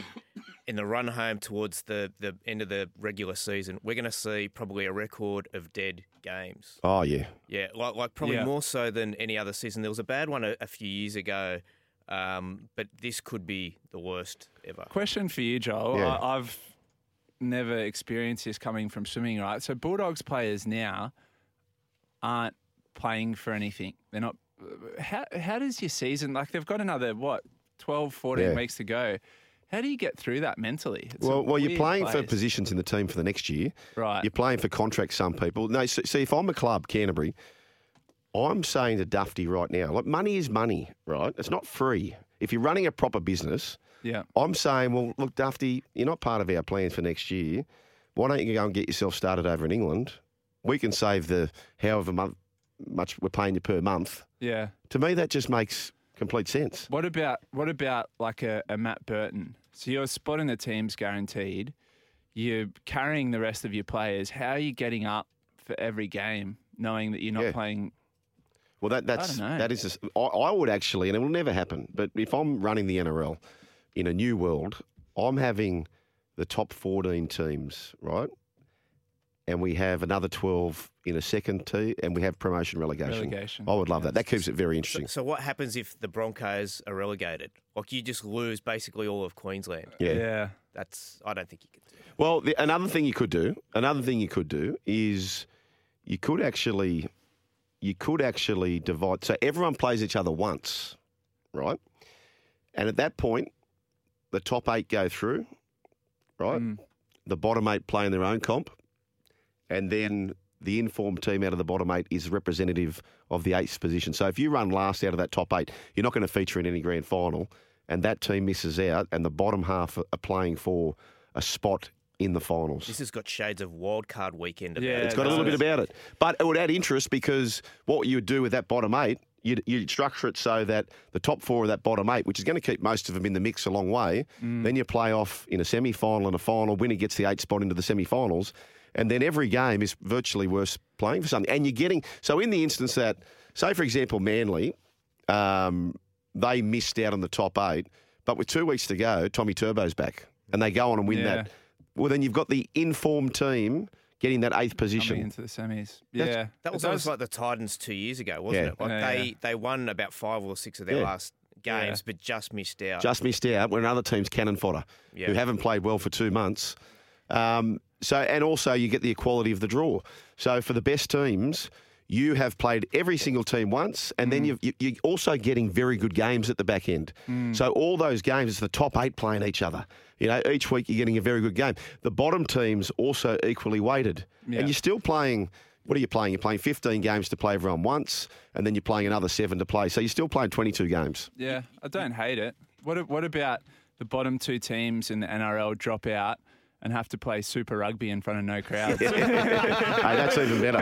in the run home towards the the end of the regular season, we're going to see probably a record of dead games. Oh, yeah. Yeah, like, like probably Yeah. more so than any other season. There was a bad one a, a few years ago, um, but this could be the worst ever. Question for you, Joel. Yeah. I, I've never experienced this coming from swimming, right? So Bulldogs players now aren't playing for anything. They're not. How, how does your season, like they've got another, what, 12, 14 Yeah. weeks to go. How do you get through that mentally? It's Well, well, you're playing for positions in the team for the next year. Right. You're playing for contracts. Some people. No. So, see, if I'm a club, Canterbury, I'm saying to Dufty right now, like money is money, right? It's not free. If you're running a proper business, Yeah. I'm saying, well, look, Dufty, you're not part of our plans for next year. Why don't you go and get yourself started over in England? We can save the however month, much we're paying you per month. Yeah. To me, that just makes complete sense. What about what about like a, a Matt Burton? So your spot in the team's guaranteed. You're carrying the rest of your players. How are you getting up for every game, knowing that you're not Yeah. playing? Well, that that's that is. just- I, I would actually, and it will never happen. But if I'm running the NRL in a new world, I'm having the top 14 teams, right? And we have another 12 in a second T, and we have promotion relegation. Relegation, I would love yeah. that. That keeps it very interesting. so what happens if the Broncos are relegated? Like you just lose basically all of Queensland. yeah. Yeah. That's I don't think you could. do. that. Well, the, another thing you could do, another thing you could do is you could actually, you could actually divide. So everyone plays each other once, right? And at that point, the top eight go through, right? Mm. The bottom eight play in their own comp, and then the informed team out of the bottom eight is representative of the eighth position. So if you run last out of that top eight, you're not going to feature in any grand final, and that team misses out, and the bottom half are are playing for a spot in the finals. This has got shades of wild card weekend. About Yeah, it. It's got a little bit about it, but it would add interest because what you would do with that bottom eight, you'd, you'd structure it so that the top four of that bottom eight, which is going to keep most of them in the mix a long way, Mm. then you play off in a semi-final and a final. Winner gets the eight spot into the semi-finals, and then every game is virtually worth playing for something. And you're getting so in the instance that, say for example, Manly, um, they missed out on the top eight, but with two weeks to go, Tommy Turbo's back, and they go on and win Yeah. that. Well, then you've got the informed team getting that eighth position. Coming into the semis. That's- yeah. That was almost like the Titans two years ago, wasn't Yeah. it? Like Yeah, they yeah. they won about five or six of their Yeah. last games, but just missed out. just missed out when other teams cannon fodder Yeah. who haven't played well for two months. Um, so and also you get the equality of the draw. So for the best teams, you have played every single team once, and then you've, you- you're also getting very good games at the back end. So all those games, it's the top eight playing each other. You know, each week you're getting a very good game. The bottom teams also equally weighted, Yeah. and you're still playing. What are you playing? You're playing 15 games to play everyone once, and then you're playing another seven to play. So you're still playing 22 games. Yeah, I don't hate it. What what about the bottom two teams in the NRL drop out and have to play Super Rugby in front of no crowds? hey, that's even better.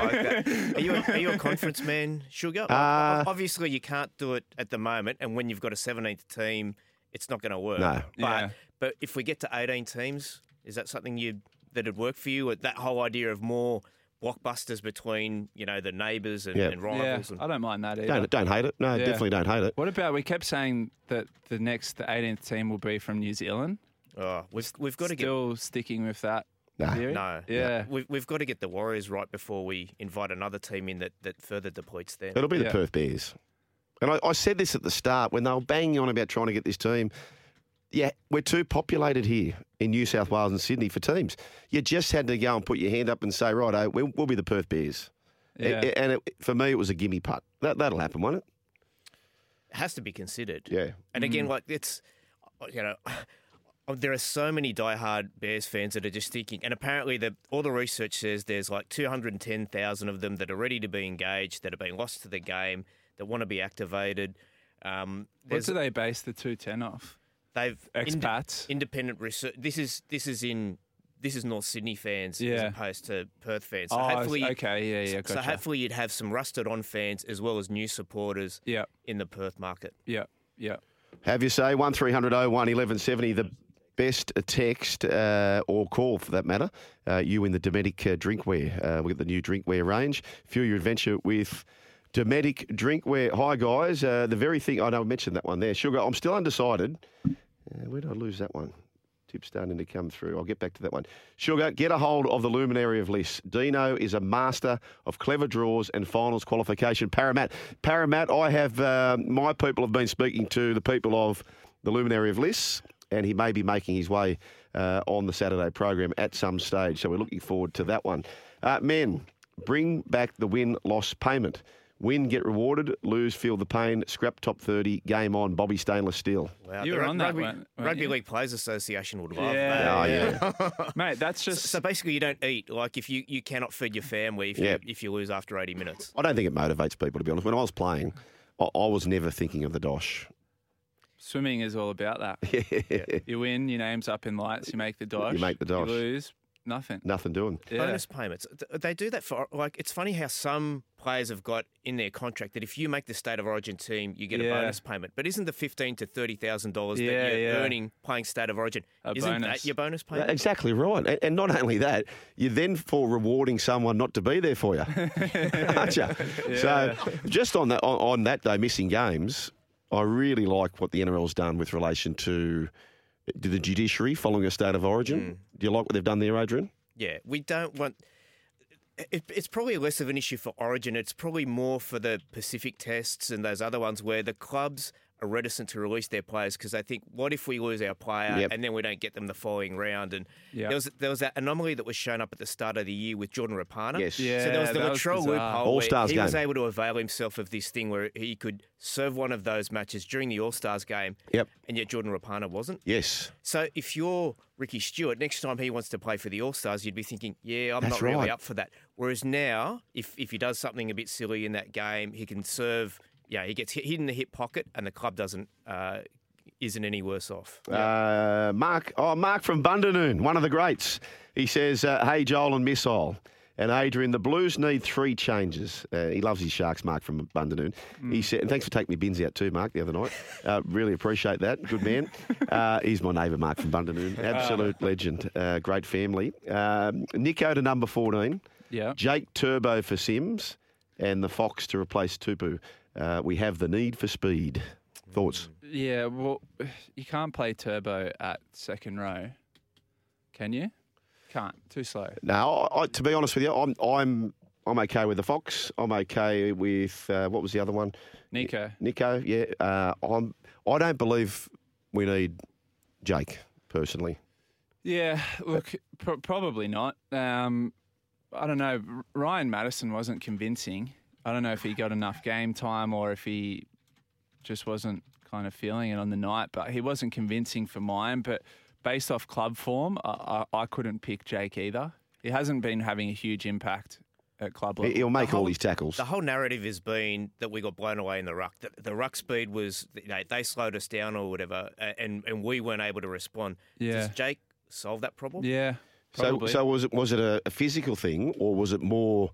Are you a, are you a conference man, Sugar? Like, Uh, obviously, you can't do it at the moment, and when you've got a 17th team, it's not going to work. No. But Yeah. but if we get to 18 teams, is that something you that'd work for you? That whole idea of more blockbusters between you know the neighbours and, Yeah. and yeah, rivals. and, I don't mind that either. Don't, don't hate it. No, Yeah. definitely don't hate it. What about we kept saying that the next, the 18th team will be from New Zealand? oh, we've we've got to get Still sticking with that No. theory? no. Yeah. We've, we've got to get the Warriors right before we invite another team in that, that further depletes them. It'll be the Yeah. Perth Bears. And I, I said this at the start when they were banging on about trying to get this team. Yeah, we're too populated here in New South Wales and Sydney for teams. You just had to go and put your hand up and say, right, we'll, we'll be the Perth Bears. Yeah. a- And it, for me, it was a gimme putt. That, that'll happen, won't it? It has to be considered. Yeah. And Mm. again, like it's, you know, there are so many diehard Bears fans that are just thinking, and apparently the all the research says there's like 210,000 of them that are ready to be engaged, that have been lost to the game, that want to be activated. Um, What do they base the 210 off? they've inde- Expats? independent research. This is this is in this is North Sydney fans as opposed to Perth fans. So oh, hopefully, okay, yeah, yeah, so hopefully you'd have some rusted on fans as well as new supporters yeah, in the Perth market. yeah, yeah. Have you say 1300 01 1170, the best text uh, or call for that matter. Uh, you in the Dometic uh, drinkware. Uh, we've got the new drinkware range. Fuel your adventure with Dometic drinkware. Hi, guys. Uh, the very thing, I know I mentioned that one there. Sugar, I'm still undecided. Uh, where did I lose that one? Tip's starting to come through. I'll get back to that one. Sugar, get a hold of the luminary of lists. Dino is a master of clever draws and finals qualification. Paramat. Paramat, I have, uh, my people have been speaking to the people of the luminary of lists, and he may be making his way uh, on the Saturday program at some stage. So we're looking forward to that one. Uh, men, bring back the win loss payment. Win, get rewarded. Lose, feel the pain. Scrap top 30. Game on. Bobby Stainless Steel. Wow, You the were Ru- on that, rugby, weren't- weren't Rugby you? League Players Association would love Yeah. that. Oh, yeah. Mate, that's just so basically, you don't eat. Like if you, you cannot feed your family if, Yeah. you, if you lose after 80 minutes. I don't think it motivates people, to be honest. When I was playing, I, I was never thinking of the dosh. swimming is all about that. yeah. You win, your name's up in lights, you make the dosh. You make the dosh. You lose, nothing. Nothing doing. Yeah. Bonus payments. They do that for like. It's funny how some players have got in their contract that if you make the state of origin team, you get Yeah. a bonus payment. But isn't the fifteen to thirty thousand dollars Yeah, that you're yeah. earning playing state of origin? A isn't bonus. that your bonus payment? Exactly right. And, and not only that, you're then for rewarding someone not to be there for you, aren't you? So just on that on, on that day, missing games, I really like what the NRL's done with relation to to the judiciary following a state of origin. Mm. Do you like what they've done there, Adrian? Yeah, we don't want. It, it's probably less of an issue for Origin. It's probably more for the Pacific tests and those other ones where the clubs are reticent to release their players because they think, what if we lose our player Yep. and then we don't get them the following round? And Yep. there was there was that anomaly that was shown up at the start of the year with Jordan Rapana. Yes. so there was the that was Latrell loophole All-Stars where he was able to avail himself of this thing where he could serve one of those matches during the All Stars game. Yep. And yet Jordan Rapana wasn't. Yes. So if you're Ricky Stuart, next time he wants to play for the All Stars, you'd be thinking, yeah, I'm That's not really right. up for that. Whereas now, if if he does something a bit silly in that game, he can serve. Yeah, he gets hit, hit in the hip pocket, and the club doesn't uh, isn't any worse off. Uh, Mark, oh, Mark from Bundanoon, one of the greats. He says, uh, "Hey Joel and Missile." And Adrian, the Blues need three changes. Uh, he loves his Sharks, Mark from Bundanoon. He said, and thanks for taking me bins out too, Mark, the other night. Uh, really appreciate that. Good man. Uh, he's my neighbour, Mark from Bundanoon. Absolute legend. Uh, great family. Um, Nicho to number 14. Yeah. Jake Turbo for Sims. And the Fox to replace Tupou. Uh, we have the need for speed. Thoughts? Yeah, well, you can't play turbo at second row, can you? Can't. Too slow. No, I, I- to be honest with you, I'm I'm I'm okay with the Fox. I'm okay with uh, what was the other one? Nicho. Nicho. Yeah, uh, I'm. I don't believe we need Jake personally. Yeah, look, pro- probably not. Um, I don't know. Ryan Matterson wasn't convincing. I don't know if he got enough game time or if he just wasn't kind of feeling it on the night, but he wasn't convincing for mine. But based off club form, I, I, I couldn't pick Jake either. He hasn't been having a huge impact at club level. He'll make all whole- his tackles. The whole narrative has been that we got blown away in the ruck. That the ruck speed was you know, they slowed us down or whatever, and and we weren't able to respond. Yeah. Does Jake solve that problem? Yeah, So, so was it was it a, a physical thing or was it more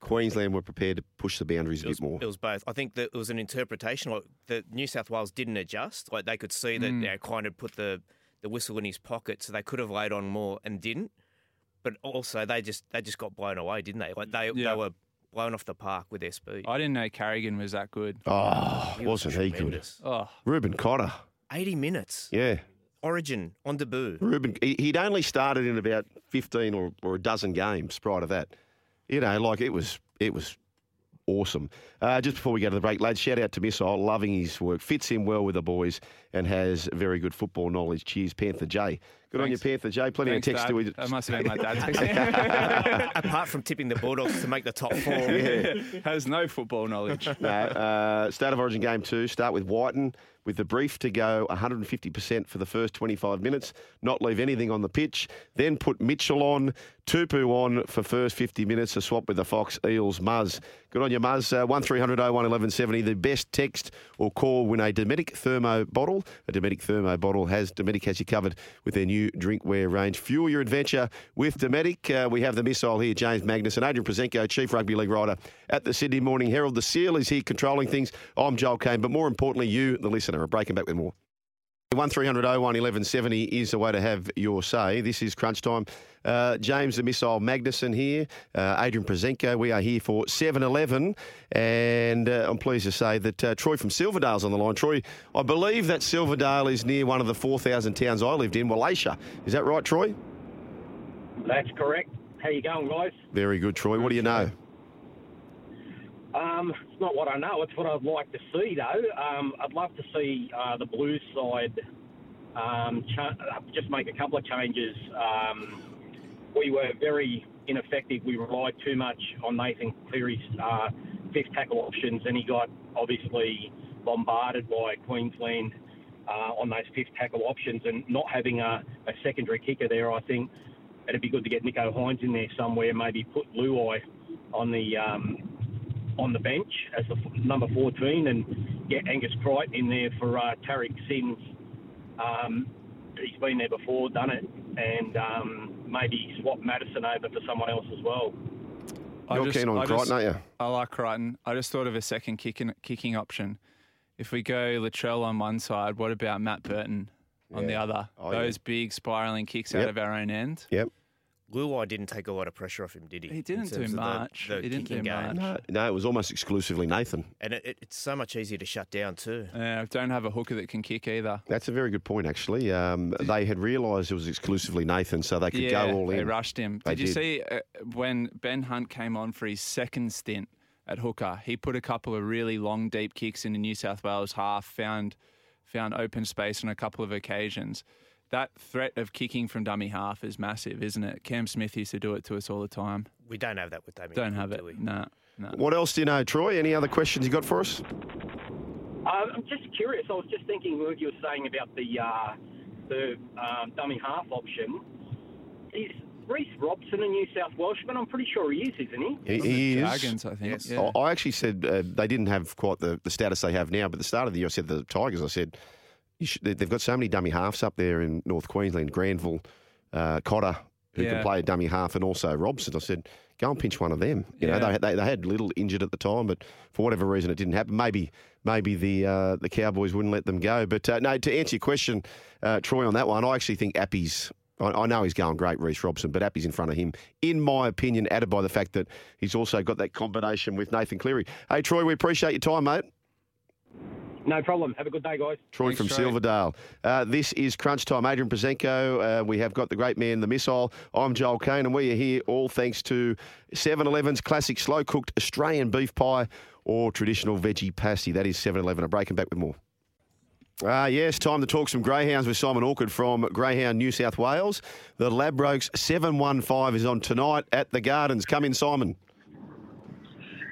Queensland were prepared to push the boundaries a was, bit more? it was both. I think that it was an interpretation. Like the New South Wales didn't adjust. Like they could see that Mm. you know, Klein had put the, the whistle in his pocket, so they could have laid on more and didn't. But also they just they just got blown away, didn't they? Like they Yeah. they were blown off the park with their speed. I didn't know Carrigan was that good. oh, He was wasn't he good? Oh, Reuben Cotter. Eighty minutes. Yeah. Origin on debut. Reuben, he- he'd only started in about 15 or, or a dozen games prior to that. You know, like it was, it was awesome. Uh, just before we go to the break, lads, shout out to Missile, loving his work, fits in well with the boys, and has very good football knowledge. Cheers, Panther J. Good on you, Panther J. Plenty thanks, of text Dad. to you. That must have been my dad texting. Apart from tipping the Bulldogs to make the top four. Has no football knowledge. No, uh, State of Origin game two. Start with Wighton with the brief to go 150% for the first 25 minutes, not leave anything on the pitch. Then put Mitchell on, Tupou on for first 50 minutes, a swap with the Fox Eels Muzz. Good on you, Muzz. Uh, 1300 01 1170. The best text or call win a Dometic Thermo bottle. A Dometic Thermo bottle has Dometic has you covered with their new drinkware range. Fuel your adventure with Dometic. Uh, we have the missile here, James Magnus and Adrian Proszenko, Chief Rugby League writer at the Sydney Morning Herald. The Seal is here controlling things. I'm Joel Caine, but more importantly, you, the listener, are breaking back with more. 1300 01 1170 is the way to have your say. This is crunch time. Uh, James the Missile Magnuson here, uh, Adrian Proszenko. We are here for 7 11. And uh, I'm pleased to say that uh, Troy from Silverdale's on the line. Troy, I believe that Silverdale is near one of the 4,000 towns I lived in, Wallacia. Is that right, Troy? That's correct. How you going, guys? Very good, Troy. What do you know? Um, it's not what I know. It's what I'd like to see, though. Um, I'd love to see uh, the Blues side um, uh, just make a couple of changes. Um, we were very ineffective. We relied too much on Nathan Cleary's uh, fifth tackle options, and he got obviously bombarded by Queensland uh, on those fifth tackle options, and not having a, a secondary kicker there, I think it'd be good to get Nicho Hynes in there somewhere. Maybe put Luai on the um, on the bench as the f- number 14, and get Angus Crichton in there for uh, Tariq Sims. Um, he's been there before, done it, and um, maybe swap Matterson over for someone else as well. I You're just- keen on I Crichton, just- aren't you? I like Crichton. I just thought of a second kicking kicking option. If we go Latrell on one side, what about Matt Burton on the other? Oh, yeah. Those big spiraling kicks out of our own end. Yep. Luai didn't take a lot of pressure off him, did he? He didn't do terms of the- much. the He didn't do kicking game? much. No, no, it was almost exclusively Nathan. And it, it, it's so much easier to shut down too. Yeah, don't have a hooker that can kick either. That's a very good point, actually. Um, they had realised it was exclusively Nathan, so they could yeah, go all in. they rushed him. They did you did. see uh, when Ben Hunt came on for his second stint at hooker? He put a couple of really long, deep kicks in the New South Wales half. Found found open space on a couple of occasions. That threat of kicking from dummy half is massive, isn't it? Cam Smith used to do it to us all the time. We don't have that with Damien. Don't have do it. we? No, no. What else do you know, Troy? Any other questions you got for us? Uh, I'm just curious. I was just thinking what you were saying about the uh, the um, dummy half option. Is Reece Robson a New South Welshman? I'm pretty sure he is, isn't he? He, he is. Dragons, I think. Yes. Yeah. I I actually said uh, they didn't have quite the, the status they have now, but at the start of the year, I said the Tigers, I said, you should, they- they've got so many dummy halves up there in North Queensland, Granville, uh, Cotter, who can play a dummy half, and also Robson. I said, go and pinch one of them. You know, they, they, they had Little injured at the time, but for whatever reason, it didn't happen. Maybe maybe the uh, the Cowboys wouldn't let them go. But uh, no, to answer your question, uh, Troy, on that one, I actually think Api's. I I know he's going great, Reece Robson, but Api's in front of him, in my opinion, added by the fact that he's also got that combination with Nathan Cleary. Hey, Troy, we appreciate your time, mate. No problem. Have a good day, guys. Troy Thanks, from Troy. Silverdale. Uh, this is Crunch Time. Adrian Proszenko. Uh, we have got the great man, the missile. I'm Joel Caine, and we are here all thanks to 7 Eleven's classic slow cooked Australian beef pie or traditional veggie pasty. That is 7 Eleven. I'm breaking back with more. Ah, yes, time to talk some greyhounds with Simon Orchard from Greyhound New South Wales. The Ladbrokes 715 is on tonight at the Gardens. Come in, Simon.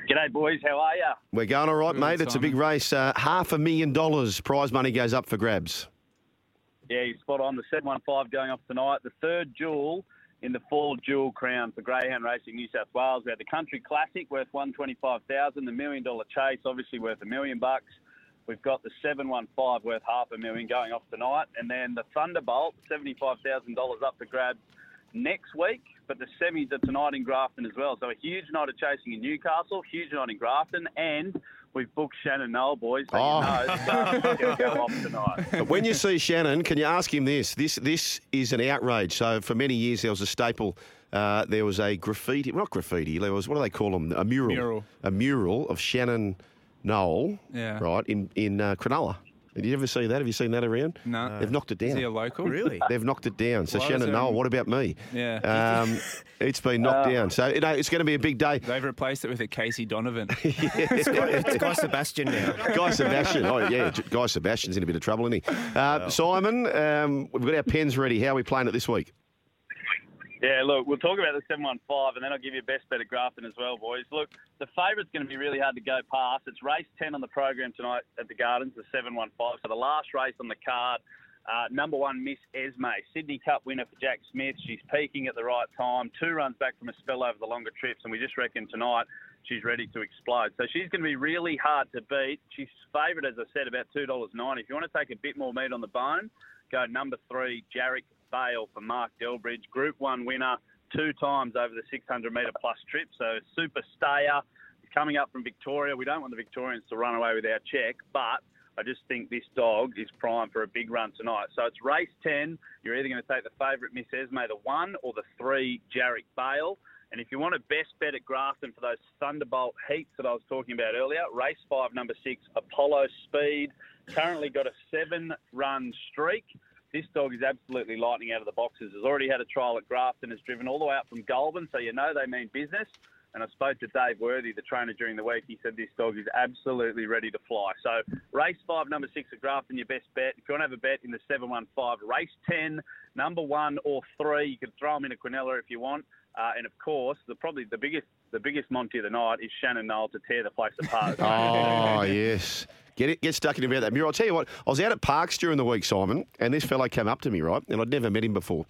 G'day, boys. How are you? We're going all right, Good, mate. It's a big race. Uh, half a million dollars prize money goes up for grabs. Yeah, you're spot on. The 715 going off tonight. The third jewel in the fall jewel crown for Greyhound Racing New South Wales. We had the Country Classic worth 125000 the Million Dollar Chase, obviously worth a million bucks. We've got the 715 worth half a million going off tonight. And then the Thunderbolt, $75,000 up for grabs next week. But the semis are tonight in Grafton as well. So a huge night of chasing in Newcastle, huge night in Grafton, and we've booked Shannon Noll, boys. So Oh. you know it's going to go off tonight. But when you see Shannon, can you ask him this? This this is an outrage. So for many years there was a staple. Uh, there was a graffiti, not graffiti. There was what do they call them? A mural. Mural. A mural of Shannon Noll. Yeah. Right in in uh, Cronulla. Did you ever see that? Have you seen that around? No. They've knocked it down. Is he a local? Really? They've knocked it down. So Why Shannon there- Noll, what about me? Yeah. Um, it's been knocked down. So you know it's going to be a big day. They've replaced it with a Casey Donovan. It's Guy, it's Guy Sebastian now. Guy Sebastian. Oh, yeah. Guy Sebastian's in a bit of trouble, isn't he? Uh, Simon, um, we've got our pens ready. How are we playing it this week? Yeah, look, we'll talk about the 715 and then I'll give you a best bet at Grafton as well, boys. Look, the favourite's going to be really hard to go past. It's race 10 on the program tonight at the Gardens, the 715. So the last race on the card, uh, number one, Miss Esme, Sydney Cup winner for Jack Smith. She's peaking at the right time, two runs back from a spell over the longer trips, and we just reckon tonight she's ready to explode. So she's going to be really hard to beat. She's favoured, as I said, about $2.90. If you want to take a bit more meat on the bone, go number three, Jarek Bale for Mark Delbridge, Group One winner, two times over the 600 metre plus trip. So super stayer, coming up from Victoria. We don't want the Victorians to run away with our check, but I just think this dog is primed for a big run tonight. So it's race 10. You're either going to take the favourite Miss Esme, the one, or the three, Jarek Bale. And if you want a best bet at Grafton for those Thunderbolt heats that I was talking about earlier, race five, number six, Apollo Speed, currently got a seven run streak. This dog is absolutely lightning out of the boxes. Has already had a trial at Grafton, has driven all the way out from Goulburn, so you know they mean business. And I spoke to Dave Worthy, the trainer, during the week. He said this dog is absolutely ready to fly. So, race five, number six at Grafton, your best bet. If you want to have a bet in the 715, race 10, number one or three, you could throw them in a Quinella if you want. Uh, and of course, the probably the biggest the biggest Monty of the night is Shannon Noll to tear the place apart. Oh, yes. Get it, get stuck in about that. Muir, I'll tell you what, I was out at Parks during the week, Simon, and this fellow came up to me, right? And I'd never met him before.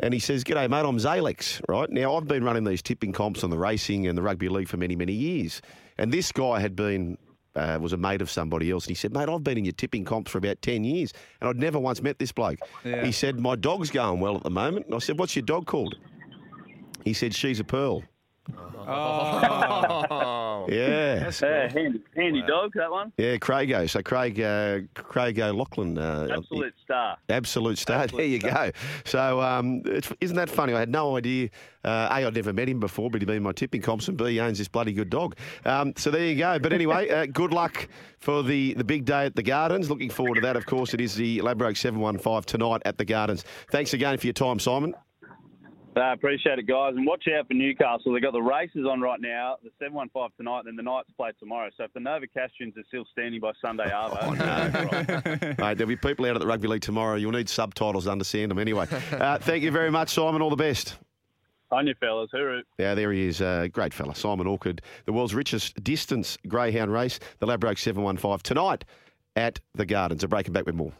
And he says, G'day, mate, I'm Zalex, right? Now, I've been running these tipping comps on the racing and the rugby league for many, many years. And this guy had been, uh, was a mate of somebody else. And he said, Mate, I've been in your tipping comps for about 10 years. And I'd never once met this bloke. Yeah. He said, My dog's going well at the moment. And I said, What's your dog called? He said, She's a pearl. Oh. Yeah. yeah, handy, handy dog that one. Yeah, Craigo. So Craig, uh, Craig O'Loughlin. Uh, Absolute star. Absolute star. there you go. So um, it's, isn't that funny? I had no idea. Uh, a, I'd never met him before, but he'd been in my tipping comps, and B, he owns this bloody good dog. Um, so there you go. But anyway, uh, good luck for the, the big day at the Gardens. Looking forward to that. Of course, it is the Ladbroke 715 tonight at the Gardens. Thanks again for your time, Simon. I appreciate it, guys. And watch out for Newcastle. They've got the races on right now, the 715 tonight, then the Knights play tomorrow. So if the Novocastrians are still standing by Sunday Arvo, Mate, there'll be people out at the rugby league tomorrow. You'll need subtitles to understand them anyway. Uh, thank you very much, Simon. All the best. on you fellas. Hooroo. Yeah, there he is. Uh, great fella. Simon Orchard, the world's richest distance greyhound race, the Ladbroke 715, tonight at the Gardens. A breaking back with more.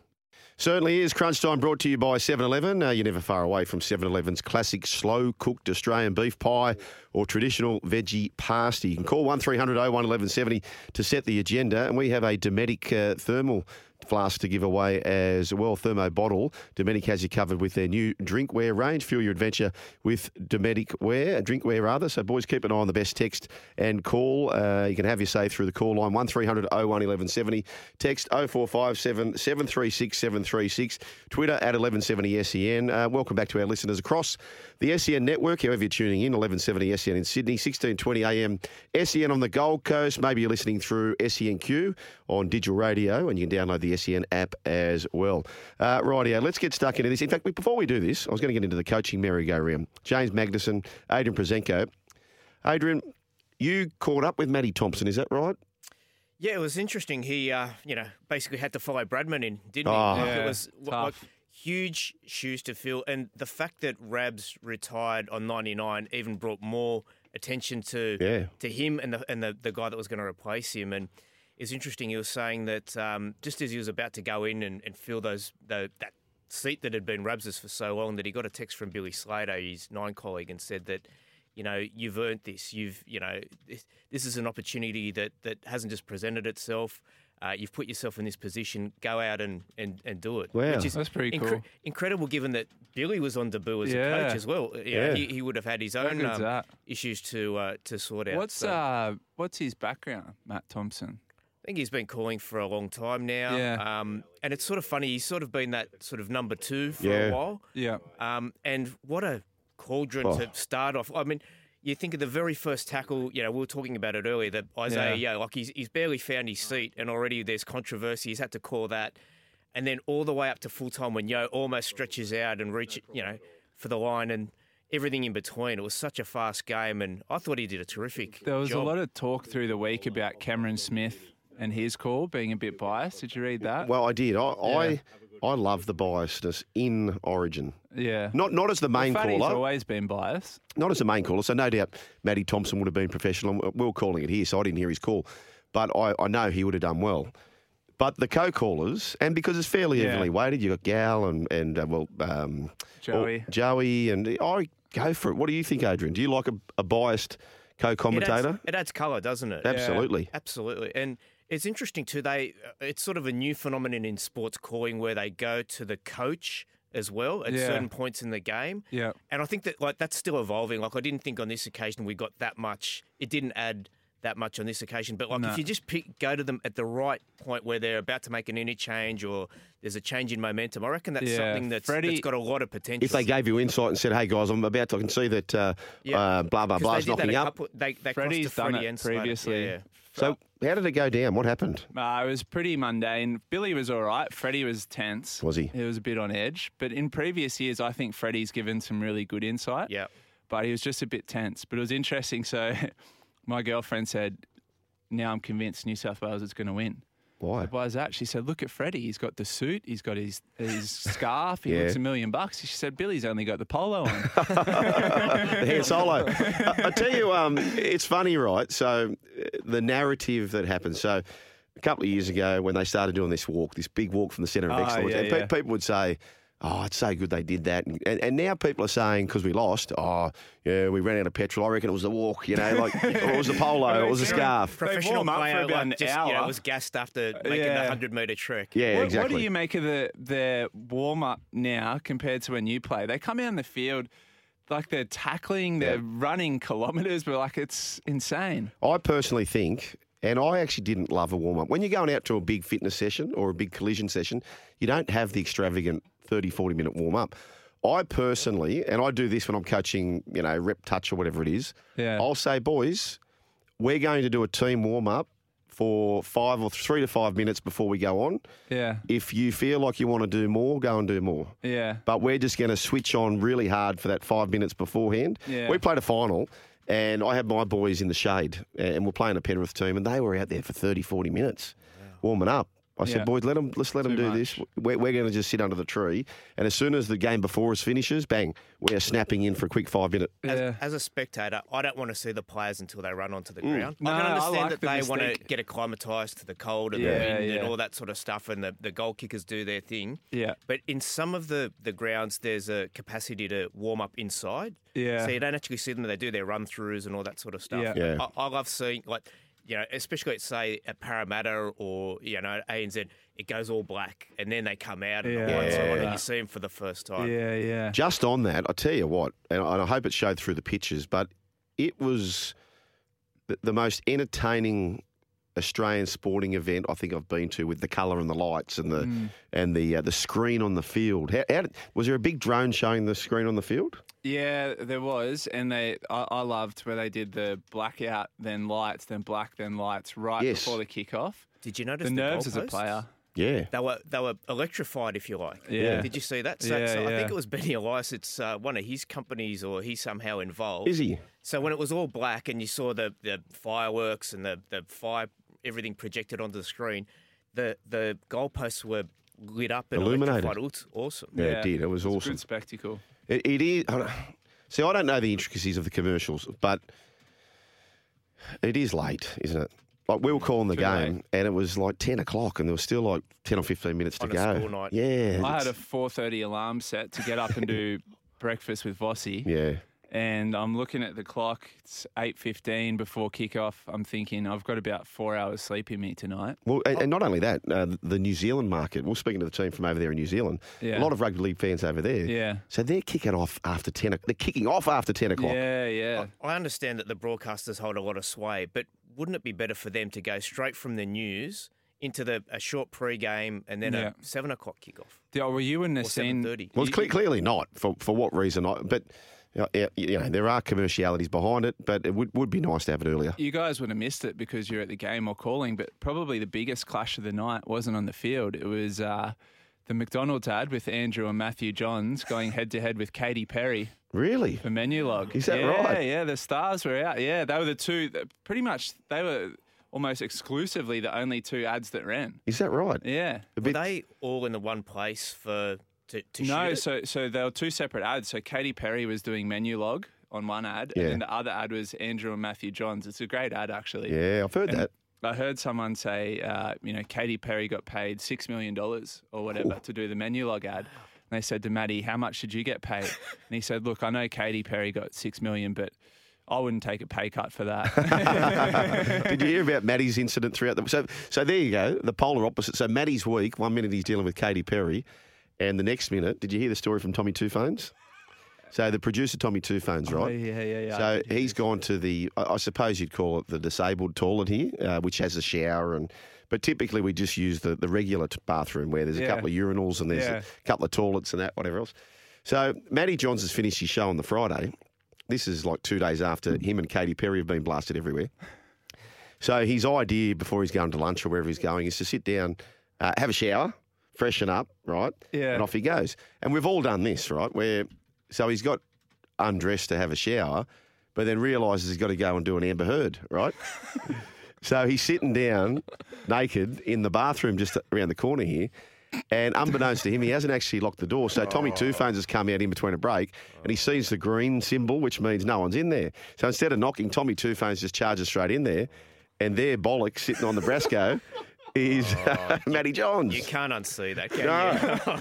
Certainly is. Crunch Time brought to you by 7 Eleven. Uh, you're never far away from 7 Eleven's classic slow cooked Australian beef pie or traditional veggie pasty. You can call 1300 01 1170 to set the agenda. And we have a Dometic uh, thermal flask to give away as well. Thermo bottle. Dometic has you covered with their new drinkware range. Fuel your adventure with Dometic ware, drinkware rather. So, boys, keep an eye on the best text and call. Uh, you can have your say through the call line 1300 01 1170. Text 0457 736 736. Twitter at 1170 SEN. Uh, welcome back to our listeners across the SEN network, however you're tuning in, 1170 SEN in Sydney, 1620 AM SEN on the Gold Coast. Maybe you're listening through SENQ on digital radio, and you can download the SEN app as well. Uh, rightio, let's get stuck into this. In fact, before we do this, I was going to get into the coaching merry-go-round. James Magnuson, Adrian Proszenko. Adrian, you caught up with Matty Thompson, is that right? Yeah, it was interesting. He, uh, you know, basically had to follow Bradman in, didn't he? Oh. Like, Yeah, it was like, tough. huge shoes to fill, and the fact that Rabs retired on ninety nine even brought more attention to Yeah. to him and the and the, the guy that was going to replace him. And it's interesting. He was saying that um, just as he was about to go in and, and fill those the, that seat that had been Rabs's for so long, that he got a text from Billy Slater, his nine colleague, and said that you know, you've earned this. You've, you know, this, this is an opportunity that, that hasn't just presented itself. Uh, you've put yourself in this position. Go out and, and, and do it. Wow. which is That's pretty cool. Incredible, given that Billy was on debut as a coach as well. You know, Yeah. he, he would have had his own um, issues to uh, to sort out. What's So uh, what's his background, Matt Thompson? I think he's been calling for a long time now. Yeah. Um, and it's sort of funny. He's sort of been that sort of number two for Yeah. a while. Yeah, Um, and what a cauldron Oh. to start off. I mean, you think of the very first tackle, you know, we were talking about it earlier, that Isaiah Yeah. Yeo, like he's, he's barely found his seat and already there's controversy. He's had to call that. And then all the way up to full time when Yeo almost stretches out and reach, you know, for the line and everything in between. It was such a fast game and I thought he did a terrific there was job. a lot of talk through the week about Cameron Smith and his call being a bit biased. Did you read that? Well, I did. I, I, I love the biasness in Origin. yeah. Not not as the main Fatty's caller. always been biased. not as the main caller. So no doubt Matty Thompson would have been professional. We We're calling it here, so I didn't hear his call. But I, I know he would have done well. But the co-callers, and because it's fairly Yeah. evenly weighted, you've got Gal and, and uh, well, um, Joey. or Joey, and I go for it. What do you think, Adrian? Do you like a, a biased co-commentator? it adds colour, doesn't it? Absolutely. Absolutely. And it's interesting too. They it's sort of a new phenomenon in sports calling where they go to the coach as well at Yeah. certain points in the game. Yeah. And I think that like that's still evolving. Like I didn't think on this occasion we got that much. It didn't add that much on this occasion. But like No. if you just pick go to them at the right point where they're about to make an interchange or there's a change in momentum, I reckon that's Yeah, something that's, Freddie- that's got a lot of potential. If they gave you insight and said, "Hey guys, I'm about to, I can see that uh, Yeah. uh, blah blah 'Cause blah they is did that knocking up." couple- they, they Freddie's done Freddie it previously. Yeah, yeah. So how did it go down? What happened? Uh, it was pretty mundane. Billy was all right. Freddie was tense. Was he? He was a bit on edge. But in previous years, I think Freddie's given some really good insight. Yeah. But he was just a bit tense. But it was interesting. So my girlfriend said, now I'm convinced New South Wales is going to win. Why? Why is that? She said, look at Freddie. He's got the suit. He's got his his scarf. He Yeah. looks a million bucks. She said, Billy's only got the polo on. the hair solo. I, I tell you, um, it's funny, right? So uh, the narrative that happened. So a couple of years ago, when they started doing this walk, this big walk from the centre of Oh, excellence, yeah, and pe- people would say. Oh, it's so good they did that. And, and, and now people are saying, because we lost, oh, yeah, we ran out of petrol. I reckon it was the walk, you know, like, or it was the polo, or it was the scarf. Professional warm for player, about like, an just, You know, was gassed after uh, making the 100 metre trek. Yeah, what, exactly. what do you make of the their warm up now compared to when you play? They come out in the field like they're tackling, they're running kilometres, but like it's insane. I personally think, and I actually didn't love a warm up. When you're going out to a big fitness session or a big collision session, you don't have the extravagant 30, 40 minute warm up. I personally, and I do this when I'm coaching, you know, rep touch or whatever it is, Yeah. I'll say, boys, we're going to do a team warm up for five or three to five minutes before we go on. Yeah, If you feel like you want to do more, go and do more. yeah. But we're just going to switch on really hard for that five minutes beforehand. Yeah. We played a final, and I had my boys in the shade, and we're playing a Penrith team, and they were out there for 30, 40 minutes warming up. I said, Yeah. boys, let them, let's let them Too do this. We're, we're going to just sit under the tree, and as soon as the game before us finishes, bang, we're snapping in for a quick five minute. As, Yeah. as a spectator, I don't want to see the players until they run onto the Mm. ground. No, I can I understand like that the they want to get acclimatised to the cold and Yeah, the wind yeah. and all that sort of stuff, and the, the goal kickers do their thing. Yeah. But in some of the, the grounds, there's a capacity to warm up inside. Yeah. So you don't actually see them. They do their run throughs and all that sort of stuff. Yeah. Yeah. I, I love seeing like. You know, especially at say at Parramatta or you know ANZ, it goes all black, and then they come out and the Yeah. lights on, Yeah. and you see them for the first time. Yeah, yeah. Just on that, I tell you what, and I hope it showed through the pictures, but it was the, the most entertaining Australian sporting event I think I've been to with the colour and the lights and the and the uh, the screen on the field. How, how did, was there a big drone showing the screen on the field? Yeah, there was, and they I, I loved where they did the blackout, then lights, then black, then lights, right Yes. before the kickoff. Did you notice The the, nerves as a goalposts? player. Yeah. They were they were electrified, if you like. Yeah. Did you see that? So, Yeah, so I think it was Benny Elias. It's uh, one of his companies, or he's somehow involved. Is he? So when it was all black and you saw the, the fireworks and the, the fire, everything projected onto the screen, the the goalposts were lit up and Illuminated. electrified. It looked awesome. Yeah, it did. It was It's a awesome. good spectacle. It, it is. I See, I don't know the intricacies of the commercials, but it is late, isn't it? Like we were calling the Too game, late. and it was like ten o'clock, and there was still like ten or fifteen minutes to On a go. school night. Yeah, I had a 4:30 alarm set to get up and do breakfast with Vossi. yeah. And I'm looking at the clock. It's 8:15 before kickoff. I'm thinking I've got about four hours sleep in me tonight. Well, and, and not only that, uh, the New Zealand market. We're speaking to the team from over there in New Zealand. Yeah. A lot of rugby league fans over there. Yeah. So they're kicking off after ten. o- They're kicking off after ten o'clock. Yeah, yeah. I understand that the broadcasters hold a lot of sway, but wouldn't it be better for them to go straight from the news into the a short pre-game and then Yeah. a seven o'clock kickoff? Yeah, well, you in the have Or seen. 7:30. Well, it's cle- clearly not. For for what reason? I, but you know, there are commercialities behind it. But it would, would be nice to have it earlier. You guys would have missed it because you're at the game or calling, but probably the biggest clash of the night wasn't on the field. It was uh, the McDonald's ad with Andrew and Matthew Johns going head to head with Katy Perry Really? for Menulog. Is that yeah, right? Yeah, yeah. the stars were out. Yeah, they were the two. Pretty much, they were almost exclusively the only two ads that ran. Is that right? Yeah. A Were they all in the one place for to, to No, shoot it? so so there were two separate ads. So Katy Perry was doing Menulog on one ad, Yeah. and then the other ad was Andrew and Matthew Johns. It's a great ad actually. yeah, I've heard And that. I heard someone say, uh, you know, Katy Perry got paid six million dollars or whatever to do the Menulog ad. And they said to Maddie, "How much did you get paid?" And he said, "Look, I know Katy Perry got six million, but I wouldn't take a pay cut for that." Did you hear about Maddie's incident throughout the? So, so there you go, the polar opposite. So Maddie's week. One minute he's dealing with Katy Perry, and the next minute, did you hear the story from Tommy Two Phones? So the producer Tommy Two Phones, right? Oh, yeah, yeah, yeah. So he's gone to the, I suppose you'd call it the disabled toilet here, uh, which has a shower and. But typically we just use the, the regular t- bathroom where there's a Yeah. couple of urinals and there's Yeah. a couple of toilets and that, whatever else. So Matty Johns has finished his show on the Friday. This is like two days after him and Katy Perry have been blasted everywhere. So his idea before he's going to lunch or wherever he's going is to sit down, uh, have a shower, freshen up, right? Yeah. And off he goes. And we've all done this, right? Where so he's got undressed to have a shower, but then realises he's got to go and do an Amber Heard, right? So he's sitting down naked in the bathroom just around the corner here. And unbeknownst to him, he hasn't actually locked the door. So Tommy Two Phones has come out in between a break and he sees the green symbol, which means no one's in there. So instead of knocking, Tommy Two Phones just charges straight in there. And there, bollocks sitting on the Brasco is Matty Johns. You can't unsee that, can No.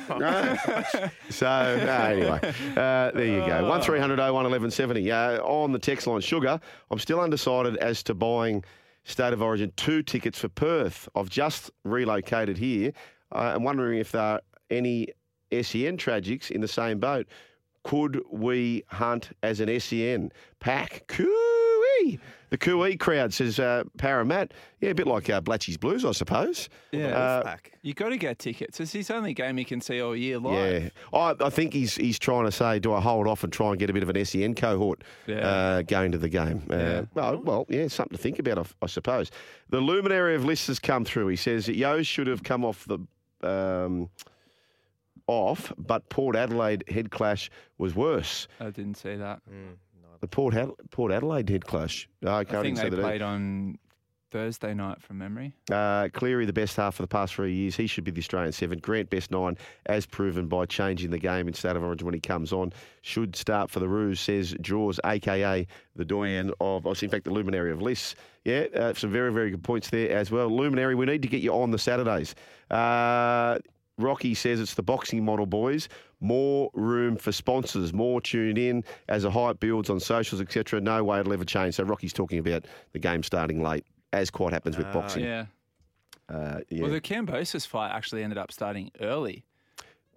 you? no. So no, anyway, uh, there you go. One 01 1170 Uh, on the text line, sugar. I'm still undecided as to buying State of Origin two tickets for Perth. I've just relocated here. Uh, I'm wondering if there are any SEN tragics in the same boat. Could we hunt as an SEN pack? Cooey. The Cooey crowd says uh, Paramat. Yeah, a bit like uh, Blatchy's Blues, I suppose. Yeah, Uh, you got to get tickets. It's his only game he can see all year live. Yeah, I, I think he's he's trying to say, do I hold off and try and get a bit of an SEN cohort Yeah. uh, going to the game? Uh, Yeah. well, well, yeah, something to think about, I, I suppose. The luminary of lists has come through. He says that Yeo should have come off the. Um, off, but Port Adelaide head clash was worse. I didn't see that. The Port Ad- Port Adelaide head clash. Oh, I I think they either. played on Thursday night from memory. Uh, Cleary, the best half for the past three years. He should be the Australian seven. Grant, best nine, as proven by changing the game in State of Origin when he comes on. Should start for the Roos, says Jaws, a.k.a. the doyen of, in fact, the luminary of lists. Yeah, uh, some very, very good points there as well. Luminary, we need to get you on the Saturdays. Uh, Rocky says it's the boxing model, boys. More room for sponsors, more tuned in as the hype builds on socials, etc. No way it'll ever change. So Rocky's talking about the game starting late, as quite happens with boxing. Yeah. Uh, yeah, Well, the Kambosos fight actually ended up starting early.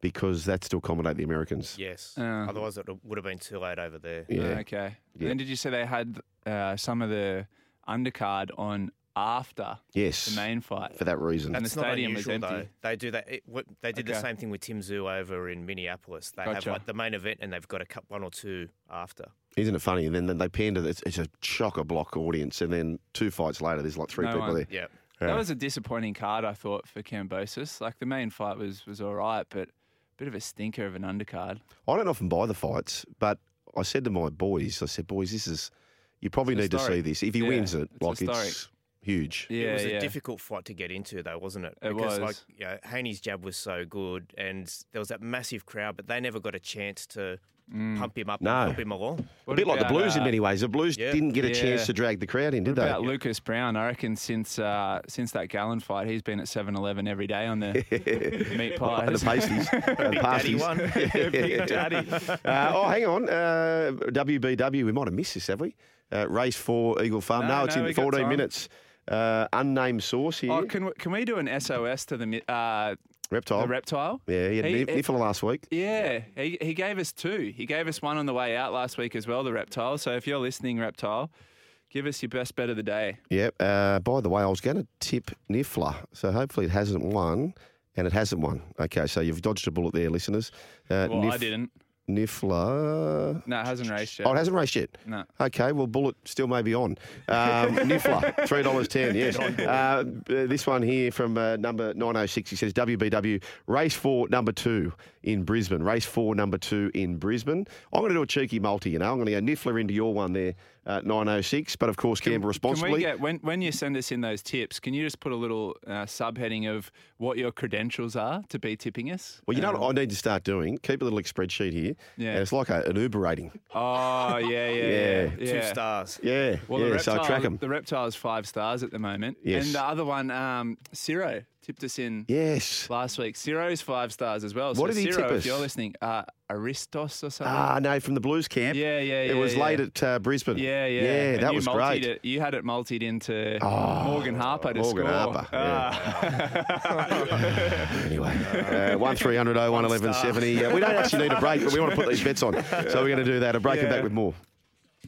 because that's to accommodate the Americans. Yes. Uh. Otherwise, it would have been too late over there. Yeah. Okay. Yeah. Then did you say they had uh, some of the undercard on after Yes. the main fight? For that reason. And the That's not stadium was empty. though. They do that. It, what, they did the same thing with Tim Tszyu over in Minneapolis. They Gotcha. have like the main event, and they've got a cup one or two after. Isn't it funny? And then, then they pander, it's, it's a chock a block audience. And then two fights later, there's like three No people one- there. Yeah. That was a disappointing card, I thought, for Kambosos. Like the main fight was was all right, but a bit of a stinker of an undercard. I don't often buy the fights, but I said to my boys, I said, boys, this is, you probably It's need to see this. If he Yeah, wins it, it's like historic. it's huge. Yeah, it was yeah. a difficult fight to get into, though, wasn't it? It because, was. like, you know, Haney's jab was so good, and there was that massive crowd, but they never got a chance to pump him up No. and help him along. A What bit like the about, Blues in uh, many ways. The Blues yeah. didn't get a chance to drag the crowd in, did What they? about Lucas Browne? I reckon since uh, since that Gallen fight, he's been at 7-Eleven every day on the meat pies. And the pasties. and Daddy pasties. one. Big Daddy. Uh, oh, hang on. Uh, WBW, we might have missed this, have we? Uh, race four, Eagle Farm. No, No, it's no, in we got 14 time. minutes. Uh, unnamed source here. Oh, can we, can we do an SOS to the uh, reptile. the reptile? yeah, he had He- Niffler last week. Yeah, he, he gave us two. He gave us one on the way out last week as well, the reptile. So if you're listening, reptile, give us your best bet of the day. Yep. Uh, by the way, I was going to tip Niffler, so hopefully it hasn't won, and it hasn't won. Okay, so you've dodged a bullet there, listeners. Uh, Well, I didn't. Niffler. No, it hasn't raced yet. Oh, it hasn't raced yet. No. Okay, well, bullet still may be on. Um, Niffler, three dollars ten. Yes. Uh, this one here from uh, number nine oh six. He says WBW race four number two in Brisbane. Race four number two in Brisbane. I'm going to do a cheeky multi. You know, I'm going to go Niffler into your one there, uh, nine oh six. But of course, gamble Can responsibly. we get when when you send us in those tips? Can you just put a little uh, subheading of what your credentials are to be tipping us? Well, you know Um, what I need to start doing? Keep a little spreadsheet here. Yeah. And it's like a, an Uber rating. Oh yeah, yeah, Yeah. yeah. Two stars. Yeah. Well, yeah. the so reptile, track them. the reptile is five stars at the moment. Yes. And the other one, um, Ciro, tipped us in Yes. last week. Ciro's five stars as well. What so did he Ciro, tip if us? you're listening, uh, Aristos or something. Ah, no, from the Blues camp. Yeah, yeah, yeah. It was yeah. late at uh, Brisbane. yeah, yeah. Yeah, And that was great. It. You had it multied into Oh, Morgan Harper to Morgan score. Harper, Ah. Anyway, uh, one 300 01 1170. Uh, we don't actually need a break, but we want to put these bets on. So we're going to do that. A break and back with more.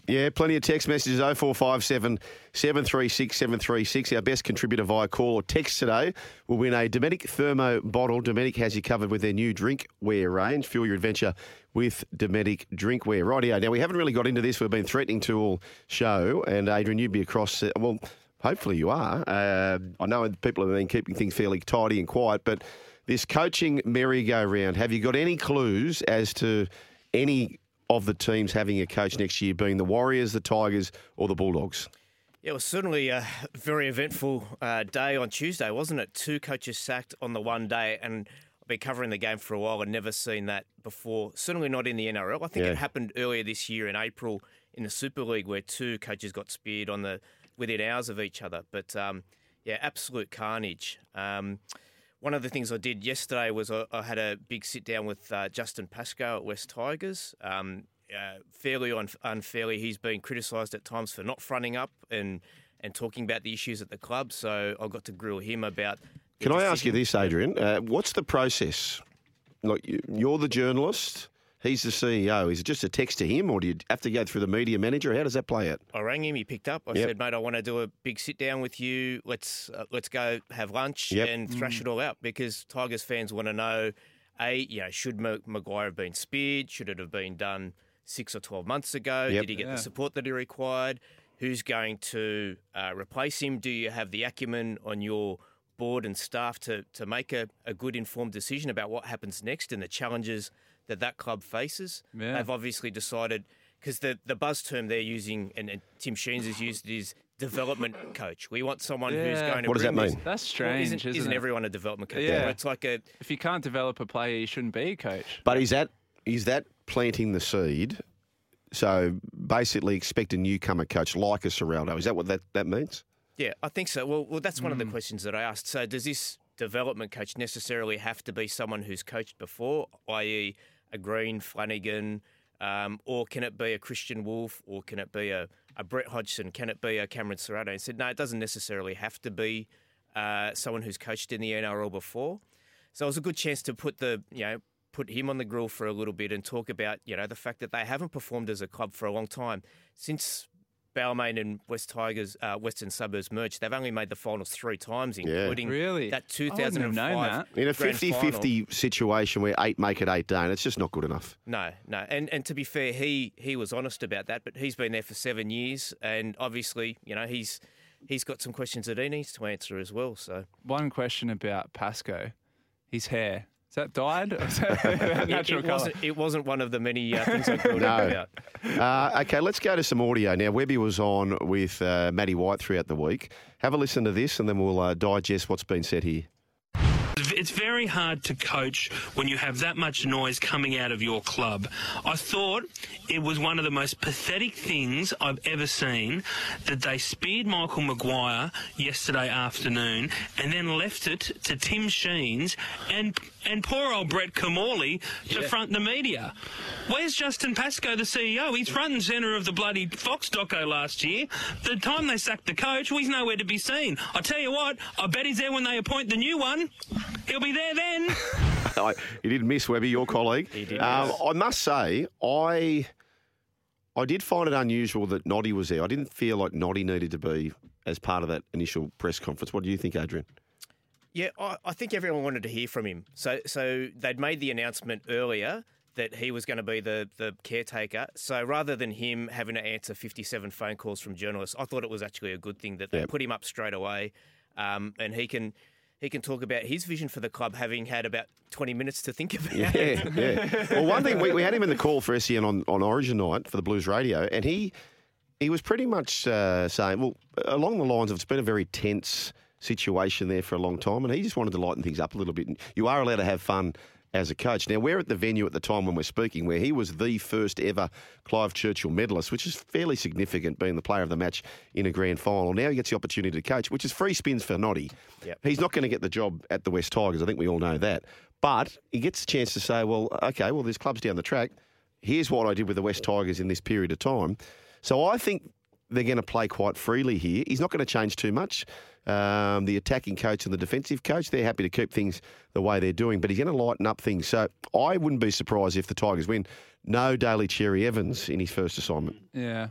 Yeah, plenty of text messages 0457 736 736. Our best contributor via call or text today will win a Dometic Thermo bottle. Dometic has you covered with their new drinkware range. Fuel your adventure with Dometic drinkware. Rightio. Now, we haven't really got into this. We've been threatening to all show. And Adrian, you'd be across. Uh, well, hopefully you are. Uh, I know people have been keeping things fairly tidy and quiet, but this coaching merry-go-round, have you got any clues as to any of the teams having a coach next year, being the Warriors, the Tigers, or the Bulldogs? Yeah, it was certainly a very eventful uh, day on Tuesday, wasn't it? Two coaches sacked on the one day, and I've been covering the game for a while and never seen that before. Certainly not in the NRL. I think Yeah. it happened earlier this year in April in the Super League, where two coaches got speared on the within hours of each other. But um, yeah, absolute carnage. Um, one of the things I did yesterday was I, I had a big sit down with uh, Justin Pascoe at West Tigers. Um, uh, fairly un- unfairly, he's been criticised at times for not fronting up and and talking about the issues at the club. So I got to grill him about. Can I ask you this, Adrian? Uh, what's the process? Like you- you're the journalist, he's the CEO. Is it just a text to him, or do you have to go through the media manager? How does that play out? I rang him. He picked up. I Yep. said, "Mate, I want to do a big sit down with you. Let's uh, let's go have lunch Yep. and thrash it all out because Tigers fans want to know, a you know, should Ma- Maguire have been speared? Should it have been done six or twelve months ago? Yep. Did he get Yeah. the support that he required? Who's going to uh, replace him? Do you have the acumen on your board and staff to to make a, a good informed decision about what happens next and the challenges that that club faces? Yeah. They've obviously decided because the, the buzz term they're using and, and Tim Sheens has used is development coach. We want someone who's going to What does bring that this- mean? That's Well, strange, isn't, isn't, isn't it? everyone a development coach? Yeah. It's like a If you can't develop a player, you shouldn't be a coach. But is that is that planting the seed? So basically, expect a newcomer coach like a Ciraldo. Is that what that, that means? Yeah, I think so. Well, well, that's one of the hmm. questions that I asked. So, does this development coach necessarily have to be someone who's coached before, i.e., a Green Flanagan, um, or can it be a Kristian Woolf, or can it be a, a Brett Hodgson? Can it be a Cameron Ciraldo? And said, no, it doesn't necessarily have to be uh, someone who's coached in the NRL before. So it was a good chance to put the you know put him on the grill for a little bit and talk about you know the fact that they haven't performed as a club for a long time since Balmain and West Tigers, uh, Western Suburbs merged. They've only made the finals three times, including Really? that I wouldn't have 2005 known that. In a grand 50 final. 50 situation where eight make it eight don't, it's just not good enough. No, no, and and to be fair, he he was honest about that. But he's been there for seven years, and obviously, you know, he's he's got some questions that he needs to answer as well. So One question about Pascoe, his hair. Is that dyed? Or is that it, natural it colour? wasn't it wasn't one of the many uh, things I grilled No. about. Uh, okay, let's go to some audio now. Webby was on with uh, Matty White throughout the week. Have a listen to this, and then we'll uh, digest what's been said here. It's very hard to coach when you have that much noise coming out of your club. I thought it was one of the most pathetic things I've ever seen that they speared Michael Maguire yesterday afternoon and then left it to Tim Sheens and and poor old Brett Kimmorley to front the media. Where's Justin Pascoe, the CEO? He's front and centre of the bloody Fox doco last year. The time they sacked the coach, well, he's nowhere to be seen. I tell you what, I bet he's there when they appoint the new one. He'll be there then. I, you didn't miss Webby, your colleague. He did Um, miss. I must say, I I did find it unusual that Noddy was there. I didn't feel like Noddy needed to be as part of that initial press conference. What do you think, Adrian? Yeah, I, I think everyone wanted to hear from him. So, so they'd made the announcement earlier that he was going to be the the caretaker. So rather than him having to answer 57 phone calls from journalists, I thought it was actually a good thing that they Yep. put him up straight away, um, and he can. He can talk about his vision for the club, having had about 20 minutes to think about Yeah, it. yeah. Well, one thing we, we had him in the call for SEN on, on Origin night for the Blues Radio, and he he was pretty much uh, saying, well, along the lines of it's been a very tense situation there for a long time, and he just wanted to lighten things up a little bit. And you are allowed to have fun as a coach. Now, we're at the venue at the time when we're speaking, where he was the first ever Clive Churchill medalist, which is fairly significant, being the player of the match in a grand final. Now he gets the opportunity to coach, which is free spins for Noddy. Yep. He's not going to get the job at the West Tigers. I think we all know that. But he gets a chance to say, well, okay, well, there's clubs down the track. Here's what I did with the West Tigers in this period of time. So I think they're going to play quite freely here. He's not going to change too much. Um, the attacking coach and the defensive coach, they're happy to keep things the way they're doing, but he's going to lighten up things. So I wouldn't be surprised if the Tigers win. No Daly Cherry Evans in his first assignment. Yeah,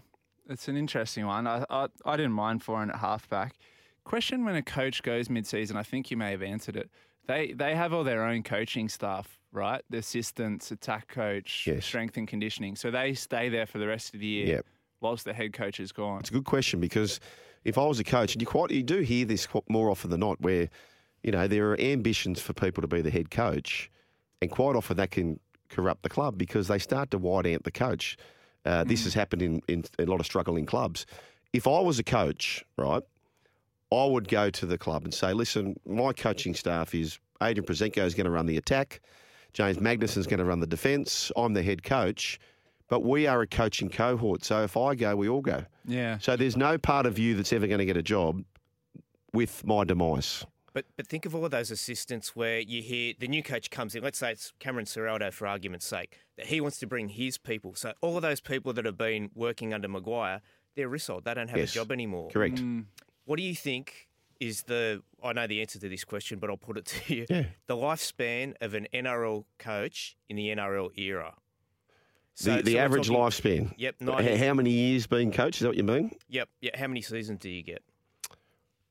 it's an interesting one. I, I, I didn't mind for him at halfback. Question when a coach goes mid-season, I think you may have answered it. They they have all their own coaching staff, right? The assistants, attack coach, Yes. strength and conditioning. So they stay there for the rest of the year Yep. whilst the head coach is gone. It's a good question because if I was a coach, and you quite you do hear this more often than not, where you know there are ambitions for people to be the head coach, and quite often that can corrupt the club because they start to wide out the coach. Uh, This has happened in, in a lot of struggling clubs. if I was a coach, right, I would go to the club and say, listen, my coaching staff is Adrian Proszenko is going to run the attack, James Magnuson is going to run the defence. I'm the head coach, but we are a coaching cohort. So if I go, we all go. Yeah. So there's no part of you that's ever going to get a job with my demise. But but think of all of those assistants where you hear the new coach comes in. Let's say it's Cameron Ciraldo for argument's sake, that he wants to bring his people. So all of those people that have been working under Maguire, they're rissoled. They don't have Yes. a job anymore. Correct. Mm. What do you think is the? I know the answer to this question, but I'll put it to you. Yeah. The lifespan of an NRL coach in the NRL era. The, the we're average talking- lifespan. Yep. 90, How many years being coach? Is that what you mean? Yep. Yeah. How many seasons do you get?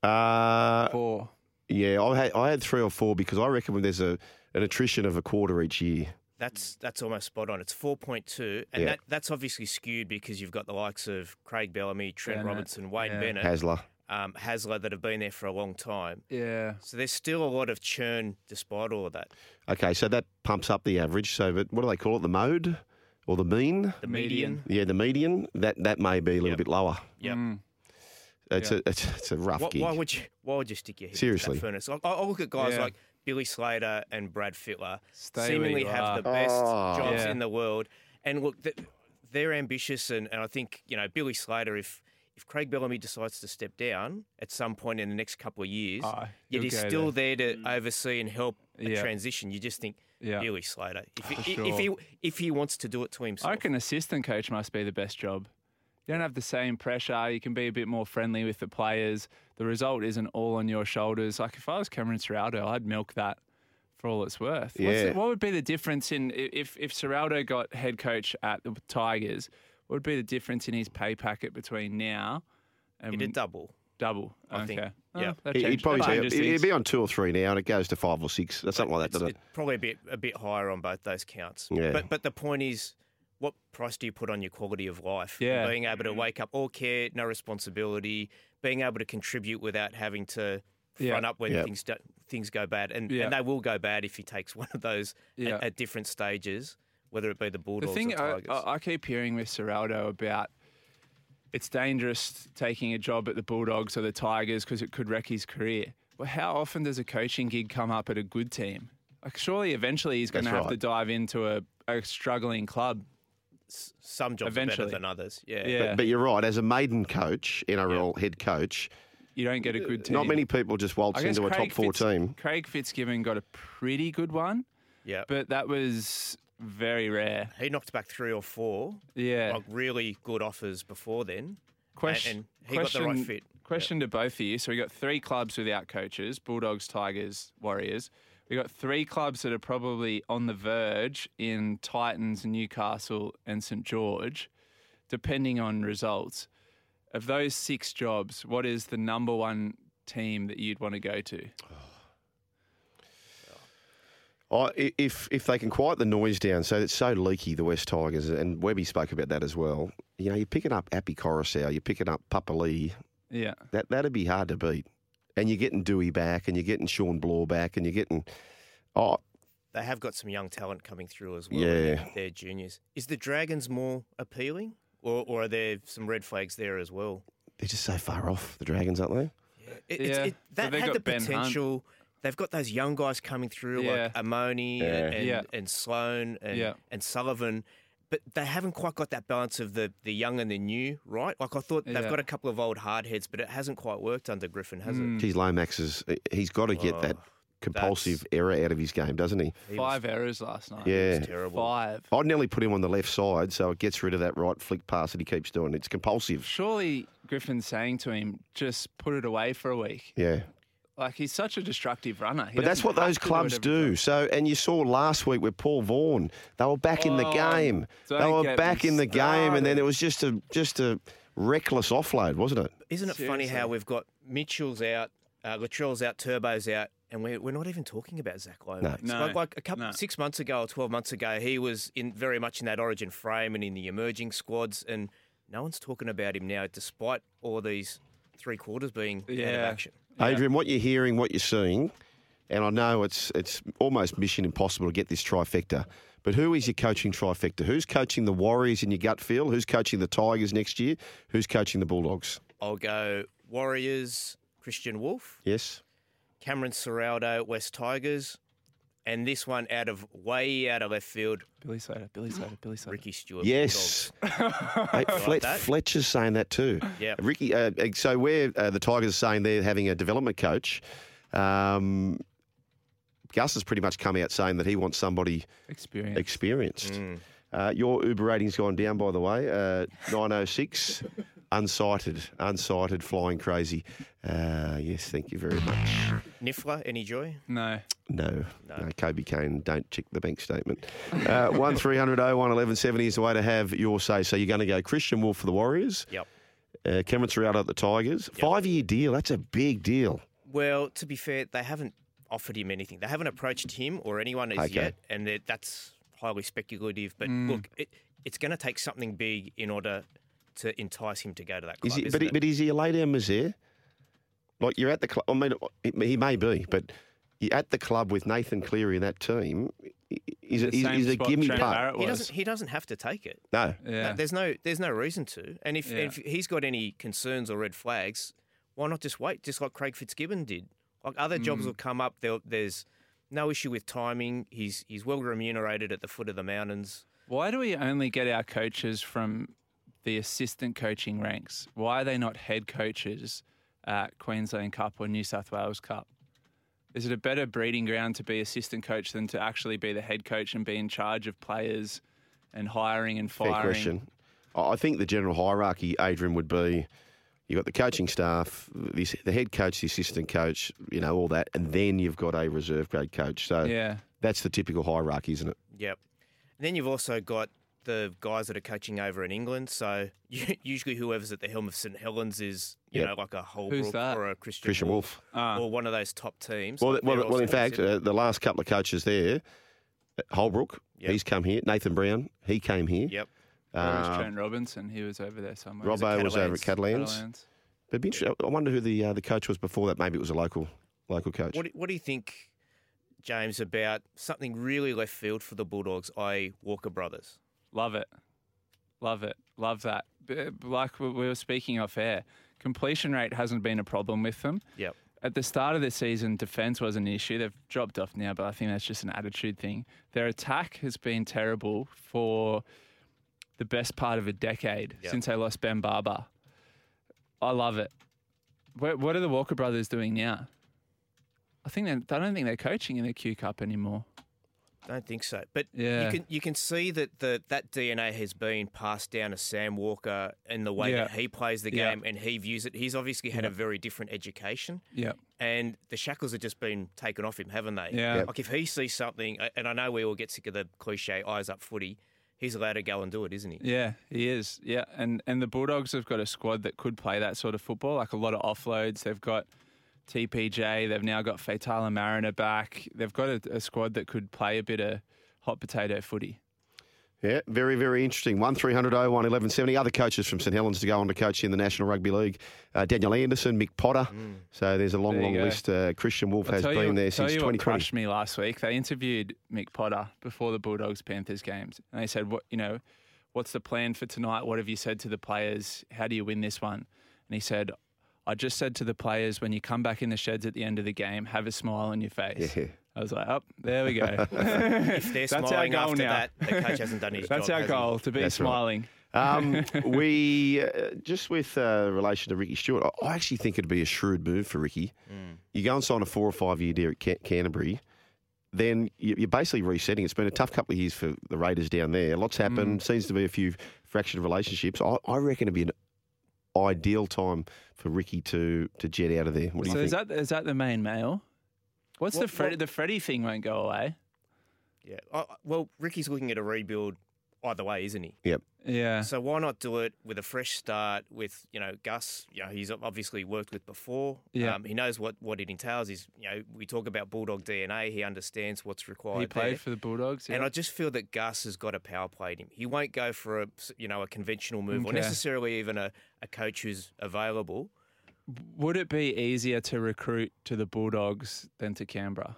Uh, Four. Yeah, I had, I had three or four because I reckon when there's a an attrition of a quarter each year. That's that's almost spot on. It's four point two, and Yeah. that, that's obviously skewed because you've got the likes of Craig Bellamy, Trent Bennett, Robinson, Wayne yeah. Bennett, Hasler. um, Hasler that have been there for a long time. Yeah. So there's still a lot of churn despite all of that. Okay, so that pumps up the average. So, but what do they call it? The mode or the mean? The median. Yeah, the median. That that may be a little Yep. bit lower. Yep. Mm. It's Yeah. a it's, it's a rough Why, gig. why would you? Why would you stick your head Seriously. into that furnace? I, I look at guys Yeah. like Billy Slater and Brad Fittler, Stay where seemingly you have are. the best Oh. jobs Yeah. in the world, and look, th- they're ambitious, and, and I think you know Billy Slater. If if Craig Bellamy decides to step down at some point in the next couple of years, Oh, yet he'll he's go still there to mm. oversee and help a Yeah. transition, you just think Yeah. Billy Slater. If he, For if he if he wants to do it to himself, I himself, reckon assistant coach must be the best job. You don't have the same pressure. You can be a bit more friendly with the players. The result isn't all on your shoulders. Like if I was Cameron Ciraldo, I'd milk that for all it's worth. What's Yeah. the- what would be the difference in if if Ciraldo got head coach at the Tigers? What would be the difference in his pay packet between now and it'd double. Double? I think. Okay. Yeah. Oh, that He- He'd probably that say he'd things. be on two or three now, and it goes to five or six. That's something like that, doesn't it? probably a bit a bit higher on both those counts. Yeah. But but the point is, what price do you put on your quality of life? Yeah. Being able to mm-hmm. wake up, all care, no responsibility, being able to contribute without having to Yeah. front up when Yeah. things do, things go bad, and, Yeah. and they will go bad if he takes one of those Yeah. at, at different stages, whether it be the The Bulldogs thing or I, Tigers. I I keep hearing with Ciraldo about it's dangerous taking a job at the Bulldogs or the Tigers because it could wreck his career. Well, how often does a coaching gig come up at a good team? Like, surely eventually he's going to That's have to dive into a, a struggling club. S- Some jobs are better than others. Yeah. Yeah. But, but you're right. As a maiden coach, NRL head coach, You don't get a good team. not many people just waltz I guess into a top four Fitz- team. Craig Fitzgibbon got a pretty good one, Yeah. but that was very rare. he knocked back three or four Yeah. like really good offers before then. Question, and he got the right fit. Question to both of you. So we got three clubs without coaches: Bulldogs, Tigers, Warriors. We got three clubs that are probably on the verge in Titans, Newcastle, and St George, depending on results. Of those six jobs, what is the number one team that you'd want to go to? Oh, I- i- if if they can quiet the noise down, so it's so leaky, the West Tigers, and Webby spoke about that as well. You know, you're picking up Api Koroisau, you're picking up Papali'i. Yeah. That that'd be hard to beat. And you're getting Doueihi back, and you're getting Shawn Blore back, and you're getting oh They have got some young talent coming through as well. Yeah. They're juniors. Is the Dragons more appealing? Or, or are there some red flags there as well? they're just so far off the Dragons, aren't they? It, Yeah, it, but that they've had the Ben Hunt. Potential. They've got those young guys coming through Yeah. like Amoni Yeah. and, and, Yeah. and Sloan and, Yeah. and Sullivan. But they haven't quite got that balance of the, the young and the new, right? Like I thought they've Yeah. got a couple of old hard heads, but it hasn't quite worked under Griffin, has Mm. Geez, Lomax is he's got to get Oh, that compulsive error out of his game, doesn't he? it? He was- Five errors last night. he was Yeah. terrible. Five. I'd nearly put him on the left side, so it gets rid of that right flick pass that he keeps doing. It's compulsive. Surely Griffin's saying to him, just put it away for a week. Yeah. Like he's such a destructive runner. He But that's what those to do clubs do. time. So, and you saw last week with Paul Vaughan, they were back in the Oh, game. They were back in the game, and then it was just a just a reckless offload, wasn't it? Isn't it funny how we've got Mitchell's out, uh, Latrell's out, Turbo's out, and we're, we're not even talking about Zach Lomax. No. Like, like a couple No. six months ago or twelve months ago, he was in very much in that Origin frame and in the emerging squads, and no one's talking about him now, despite all these three quarters being out of action. Adrian, what you're hearing, what you're seeing, and I know it's it's almost mission impossible to get this trifecta. But who is your coaching trifecta? Who's coaching the Warriors in your gut feel? Who's coaching the Tigers next year? Who's coaching the Bulldogs? I'll go Warriors, Kristian Woolf, Yes. Cameron Ciraldo, West Tigers, and this one out of way out of left field, Billy Slater, Billy Slater, Billy Slater. Ricky Stuart. Yes. Hey, Flet- that? Fletcher's saying that too. Yeah. Ricky, uh, so where uh, the Tigers are saying they're having a development coach, um, Gus has pretty much come out saying that he wants somebody Experience. experienced. Mm. Uh, your Uber rating's gone down, by the way. Uh, 906, unsighted, unsighted, flying crazy. Uh, yes, thank you very much. Niffler, any joy? No. No, no, Kobe Kane, don't check the bank statement. Uh, 1300 01 1170 is the way to have your say. So you're going to go Kristian Woolf for the Warriors, Yep. uh, Cameron Ciraldo at the Tigers. Five year deal, that's a big deal. Well, to be fair, they haven't offered him anything. They haven't approached him or anyone as Okay. yet, and that's highly speculative. But Mm. look, it, it's going to take something big in order to entice him to go to that club. Is he, isn't but, he- it? but is he a lay down misère? Like you're at the club, I mean, he- he may be, but you're at the club with Nathan Cleary in that team. Is it, The is, same is a gimme Trent putt? He doesn't. He doesn't have to take it. No. Yeah. No, there's no. There's no reason to. And if, Yeah. if he's got any concerns or red flags, why not just wait? Just like Craig Fitzgibbon did. Like other Mm. jobs will come up. There, there's no issue with timing. He's he's well remunerated at the foot of the mountains. Why do we only get our coaches from the assistant coaching ranks? Why are they not head coaches at Queensland Cup or New South Wales Cup? Is it a better breeding ground to be assistant coach than to actually be the head coach and be in charge of players and hiring and Fair firing? question. I I think the general hierarchy, Adrian, would be you've got the coaching staff, the, the head coach, the assistant coach, you know, all that, and then you've got a reserve grade coach. So Yeah. that's the typical hierarchy, isn't it? Yep. And then you've also got the guys that are coaching over in England. So usually whoever's at the helm of St Helens is, you Yep. know, like a Holbrook or a Kristian, Kristian Woolf. Ah. or one of those top teams. Well, Like, well, well in fact, uh, the last couple of coaches there, uh, Holbrook, Yep. he's come here. Nathan Brown, he came here. yep. Or was Uh, Trent Robinson. He was over there somewhere. Robbo was over at Catalans. Catalans. Catalans. But be interesting. I wonder who the uh, the coach was before that. Maybe it was a local local coach. What do, what do you think, James, about something really left field for the Bulldogs, i.e. Walker Brothers? Love it. Love it. Love that. Like we we were speaking off air, completion rate hasn't been a problem with them. Yep. At the start of the season, defence was an issue. They've dropped off now, but I think that's just an attitude thing. Their attack has been terrible for the best part of a decade Yep. since they lost Ben Barba. I love it. What, what are the Walker brothers doing now? I think they, I don't think they're coaching in the Q Cup anymore. Don't think so. But Yeah. you can you can see that the that DNA has been passed down to Sam Walker in the way Yeah. that he plays the Yeah. game and he views it. He's obviously had Yeah. a very different education. Yeah. And the shackles have just been taken off him, haven't they? Yeah. Yep. Like if he sees something, and I know we all get sick of the cliche eyes up footy, he's allowed to go and do it, isn't he? Yeah, he is. Yeah, and and the Bulldogs have got a squad that could play that sort of football, like a lot of offloads. They've got TPJ. They've now got Fatala Mariner back. They've got a, a squad that could play a bit of hot potato footy. Yeah, very, very interesting. 1300 01 1170. Other coaches from St Helens to go on to coach in the National Rugby League. Uh, Daniel Anderson, Mick Potter. So there's a long, Mm. There long go. list. Uh, Kristian Woolf I'll has been you, there tell since you what 2020. crushed me last week. They interviewed Mick Potter before the Bulldogs Panthers games, and they said, "What you know, what's the plan for tonight? What have you said to the players? How do you win this one?" And he said, "I just said to the players, when you come back in the sheds at the end of the game, have a smile on your face." Yeah. I was like, "Up oh, there we go." If they're That's our goal after now. that, the coach hasn't done his That's job. our has he? goal to be That's right. smiling. Um, we uh, just with uh, relation to Ricky Stuart, I- I actually think it'd be a shrewd move for Ricky. Mm. You go and sign a four or five year deal at Can- Canterbury, then you- you're basically resetting. It's been a tough couple of years for the Raiders down there. Lots happened. Mm. Seems to be a few fractured relationships. I, I reckon it'd be an ideal time for Ricky to to jet out of there. What do So you is think? that is that the main male? What's the What- Fred, what- the Freddie thing won't go away? Yeah. I- well, Ricky's looking at a rebuild either way, isn't he? Yep. Yeah. So why not do it with a fresh start with you know Gus? You know he's obviously worked with before. Yeah. Um, he knows what, what it entails. Is you know we talk about bulldog DNA. He understands what's required. He played there. for the Bulldogs. And. I just feel that Gus has got a power play in him. He won't go for a you know a conventional move or necessarily even a, a coach who's available. Would it be easier to recruit to the Bulldogs than to Canberra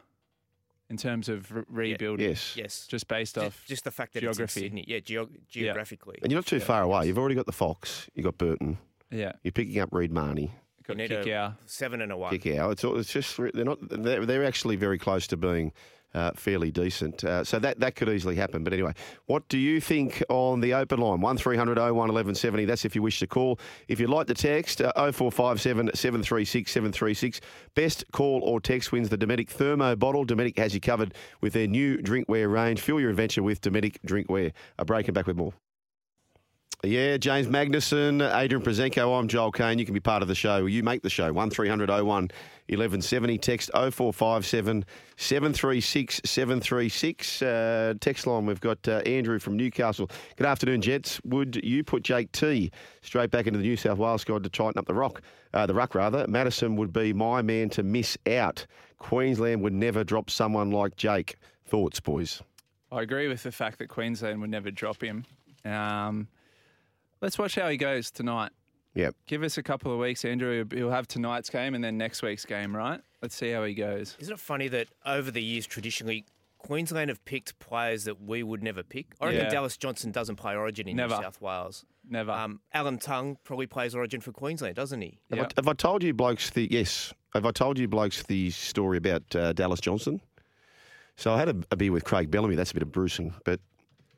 in terms of re- rebuilding? Yes. Yes, Just based off just the fact that geography. it's in Sydney. Yeah, geo- geographically. And you're not too far away. You've already got the Fox. You've got Burton. Yeah. You're picking up Reed Mahoney. Got You need kick a out. seven and a one. kick out. It's, all- it's just they're not they're, they're actually very close to being uh, fairly decent. Uh, so that that could easily happen. But anyway, what do you think on the open line? One 1170 That's if you wish to call. If you'd like to text, uh, 0457 736 736. Best call or text wins the Dometic Thermo bottle. Dometic has you covered with their new drinkware range. Fuel your adventure with Dometic drinkware. A break and back with more. Yeah, James Magnuson, Adrian Proszenko, I'm Joel Caine. You can be part of the show. You make the show. 1300 01 1170. Text 0457 736 736. Uh, text line, we've got uh, Andrew from Newcastle. Good afternoon, gents. Would you put Jake T straight back into the New South Wales squad to tighten up the rock? Uh, the ruck, rather. Matterson would be my man to miss out. Queensland would never drop someone like Jake. Thoughts, boys? I agree with the fact that Queensland would never drop him. Um, let's watch how he goes tonight. Yep. Give us a couple of weeks, Andrew. He'll have tonight's game and then next week's game, right? Let's see how he goes. Isn't it funny that over the years, traditionally, Queensland have picked players that we would never pick? I reckon Yeah. Dallas Johnson doesn't play Origin in Never. New South Wales. Never. Um, Alan Tongue probably plays Origin for Queensland, doesn't he? Have, I, have I told you blokes the yes? Have I told you blokes the story about uh, Dallas Johnson? So I had a, a beer with Craig Bellamy. That's a bit of bruising, but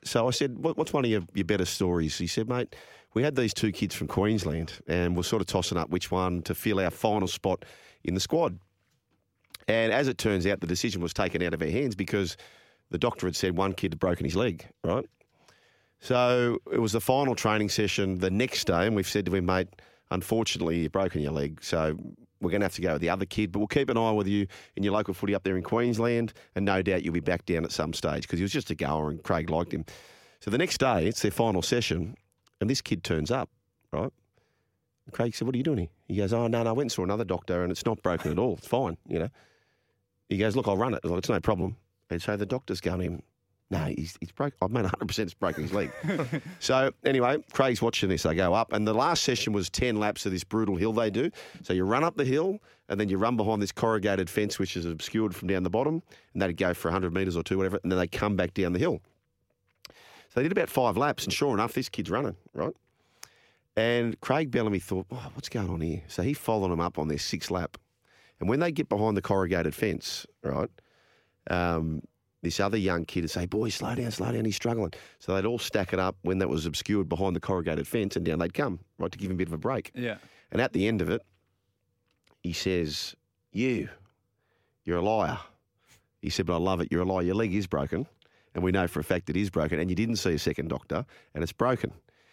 so I said, what, "What's one of your, your better stories?" He said, "Mate, we had these two kids from Queensland, and we're sort of tossing up which one to fill our final spot in the squad." And as it turns out, the decision was taken out of our hands because the doctor had said one kid had broken his leg, right? So it was the final training session the next day, and we've said to him, mate, unfortunately, you've broken your leg. So we're going to have to go with the other kid, but we'll keep an eye with you in your local footy up there in Queensland, and no doubt you'll be back down at some stage because he was just a goer and Craig liked him. So the next day, it's their final session, and this kid turns up, right? And Craig said, What are you doing here? He goes, Oh, no, no, I went and saw another doctor, and it's not broken at all. It's fine, you know. He goes, Look, I'll run it. Like, It's no problem. And so the doctor's going to him, No, he's, he's broke. I've made 100% it's broken his leg. so anyway, Craig's watching this. They go up, and the last session was 10 laps of this brutal hill they do. So you run up the hill, and then you run behind this corrugated fence, which is obscured from down the bottom, and that'd go for 100 metres or two, whatever, and then they come back down the hill. So they did about five laps, and sure enough, this kid's running, right? And Craig Bellamy thought, oh, what's going on here? So he followed them up on their sixth lap. And when they get behind the corrugated fence, right, um, this other young kid would say, boy, slow down, slow down, he's struggling. So they'd all stack it up when that was obscured behind the corrugated fence, and down they'd come, right, to give him a bit of a break. Yeah. And at the end of it, he says, You, you're a liar. He said, But I love it. You're a liar. Your leg is broken. And we know for a fact it is broken. And you didn't see a second doctor, and it's broken.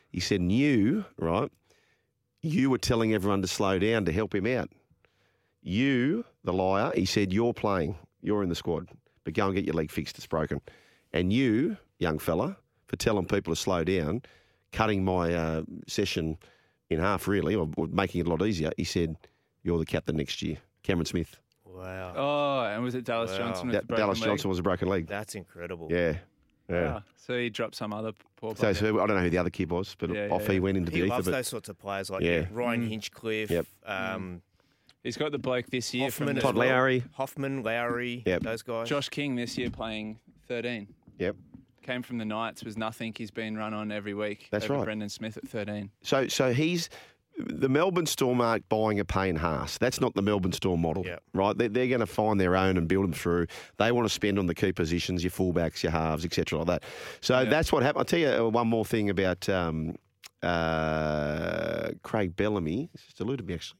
He said, you, right, you were telling everyone to slow down to help him out. You, the liar, he said, You're playing. You're in the squad. But go and get your leg fixed. It's broken. And you, young fella, for telling people to slow down, cutting my uh, session in half, really, or, or making it a lot easier, he said, You're the captain next year. Cameron Smith. Wow. Oh, and was it Dallas Wow. Johnson? With Da- the broken Dallas leg? Johnson was a broken leg. That's incredible. Yeah. Yeah. Wow. So he dropped some other poor So, bugger. so I don't know who the other kid was, but Yeah, off yeah, he went into He the ether. He loves But those sorts of players like Yeah. yeah. Ryan Mm. Hinchcliffe, Yep. um, He's got the bloke this year Hoffman, from as Todd well. Lowrie. Hoffman, Lowrie, Yep. those guys. Josh King this year playing 13. Yep. Came from the Knights, was nothing. He's been run on every week. That's over right. Brendan Smith at 13. So, so he's the Melbourne Storm aren't buying a Payne Haas. That's not the Melbourne Storm model, Yep. right? They're, they're going to find their own and build them through. They want to spend on the key positions, your fullbacks, your halves, etc., like that. So Yeah. that's what happened. I'll tell you uh, one more thing about um, uh, Craig Bellamy. It's just eluded me actually.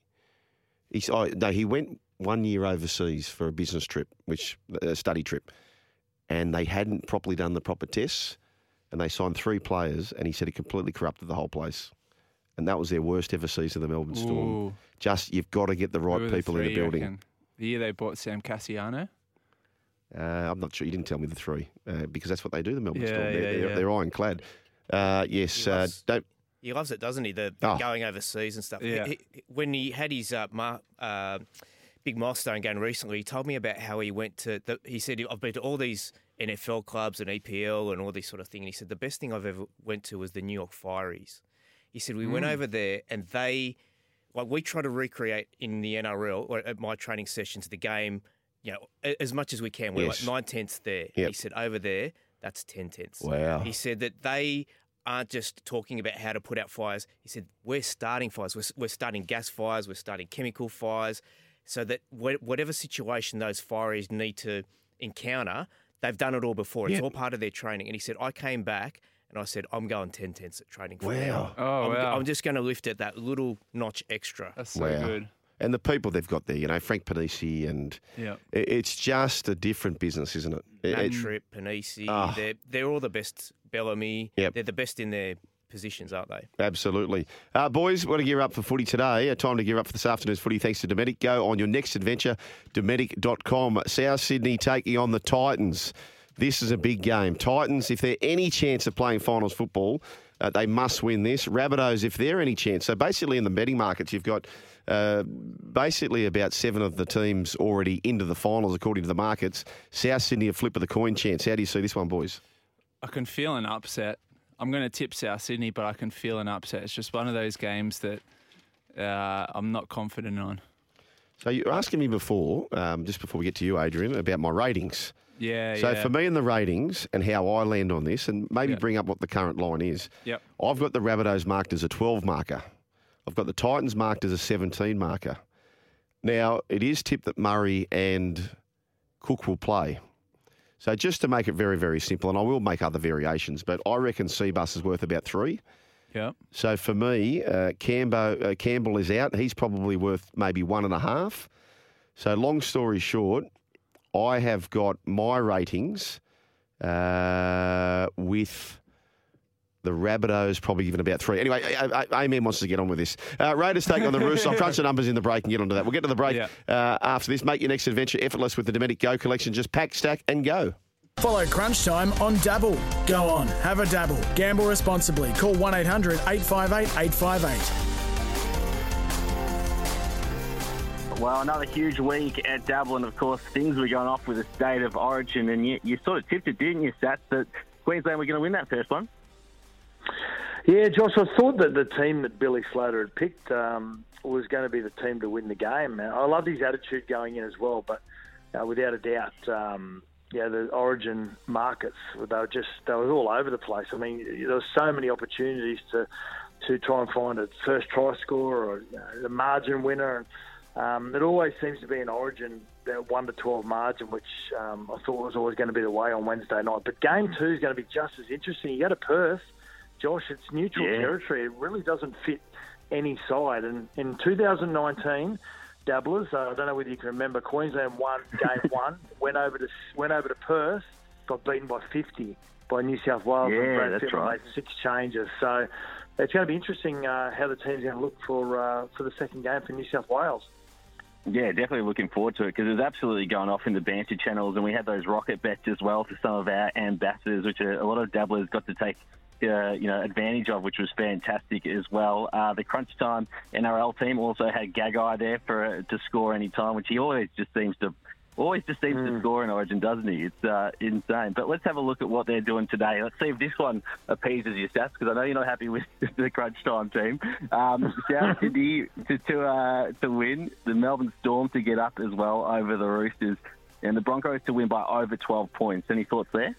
He's, oh, no, he went one year overseas for a business trip, which a study trip, and they hadn't properly done the proper tests, and they signed three players, and he said it completely corrupted the whole place, and that was their worst ever season, the Melbourne Storm. Ooh. Just you've got to get the right were people in three, the building. The year they bought Sam Kasiano. Uh, I'm not sure you didn't tell me the three uh, because that's what they do. The Melbourne Yeah, Storm, they're, yeah, they're, yeah. they're ironclad. Uh, yes, He uh, loves- don't. He loves it, doesn't he? The, the Oh. going overseas and stuff. Yeah. he- when he had his uh, mar- uh, big milestone game recently, he told me about how he went to. The, he said, "I've been to all these NFL clubs and EPL and all this sort of thing." And he said the best thing I've ever went to was the New York Fireys. He said we went Mm. over there and they, like we try to recreate in the NRL or at my training sessions the game, you know, as much as we can. We're Yes. like nine tenths there. Yep. He said over there, that's ten tenths. Wow. He said that they aren't just talking about how to put out fires. He said, we're starting fires. We're, we're starting gas fires. We're starting chemical fires so that wh- whatever situation those fireys need to encounter, they've done it all before. It's Yeah. all part of their training. And he said, I came back and I said, I'm going 10 tenths at training. for Wow. now. Oh, I'm, wow. I'm just going to lift it that little notch extra. That's so Wow. good. And the people they've got there, you know, Frank Ponissi, and Yeah. i- it's just a different business, isn't it? It- Nat it- Tripp, Ponissi, Ah. they're, they're all the best. Bellamy, Yep. they're the best in their positions, aren't they? Absolutely. Uh, boys, want to gear up for footy today. Uh, time to gear up for this afternoon's footy thanks to Dometic. Go on your next adventure, Dometic.com. South Sydney taking on the Titans. This is a big game. Titans, if they're any chance of playing finals football, uh, they must win this. Rabbitohs, if they're any chance. So basically, in the betting markets, you've got uh, basically about seven of the teams already into the finals, according to the markets. South Sydney, a flip of the coin chance. How do you see this one, boys? I can feel an upset. I'm going to tip South Sydney, but I can feel an upset. It's just one of those games that uh, I'm not confident on. So you were asking me before, um, just before we get to you, Adrian, about my ratings. Yeah, So yeah. for me and the ratings and how I land on this, and maybe Yeah. bring up what the current line is. Yep. I've got the Rabbitohs marked as a 12 marker. I've got the Titans marked as a 17 marker. Now it is tipped that Murray and Cook will play. So just to make it very very simple, and I will make other variations, but I reckon Seabus is worth about three. Yep. So for me, uh, Cambo, uh, Campbell is out. He's probably worth maybe one and a half. So long story short, I have got my ratings uh, with the Rabbitohs probably given about three. Anyway, A- A- Amen wants to get on with this. Uh, Raiders take on the Roosters. I'll crunch the numbers in the break and get onto that. We'll get to the break Yeah. uh, after this. Make your next adventure effortless with the Dometic Go collection. Just pack, stack, and go. Follow Crunch Time on Dabble. Go on, have a dabble. Gamble responsibly. Call 1 800 858 858. Well, another huge week at Dublin. Of course, things were going off with the state of origin, and you, you sort of tipped it, didn't you, Sats, that Queensland were going to win that first one? Yeah, Josh, I thought that the team that Billy Slater had picked um, was going to be the team to win the game. I loved his attitude going in as well, but uh, without a doubt, um, yeah, the Origin markets they were just they were all over the place. I mean, there were so many opportunities to to try and find a first try score or uh, the margin winner. Um, it always seems to be an Origin that one to twelve margin, which um, I thought was always going to be the way on Wednesday night. But game two is going to be just as interesting. You go to Perth. Josh, it's neutral Yeah. territory. It really doesn't fit any side. And in 2019, dabblers, uh, I don't know whether you can remember, Queensland won game one, went over to went over to Perth, got beaten by 50 by New South Wales. Yeah, and Brad that's Fittler right. made six changes. So it's going to be interesting uh, how the team's going to look for uh, for the second game for New South Wales. Yeah, definitely looking forward to it because it was absolutely going off in the banter channels, and we had those rocket bets as well for some of our ambassadors, which a, lot of dabblers got to take. Uh, you know, advantage of, which was fantastic as well. Uh, the crunch time NRL team also had Gagai there for uh, to score any time, which he always just seems to always just seems to score in Origin, doesn't he? It's uh, insane. But let's have a look at what they're doing today. Let's see if this one appeases your stats because I know you're not happy with the crunch time team. Um, South Sydney to to, uh, to win, the Melbourne Storm to get up as well over the Roosters, and the Broncos to win by over 12 points. Any thoughts there?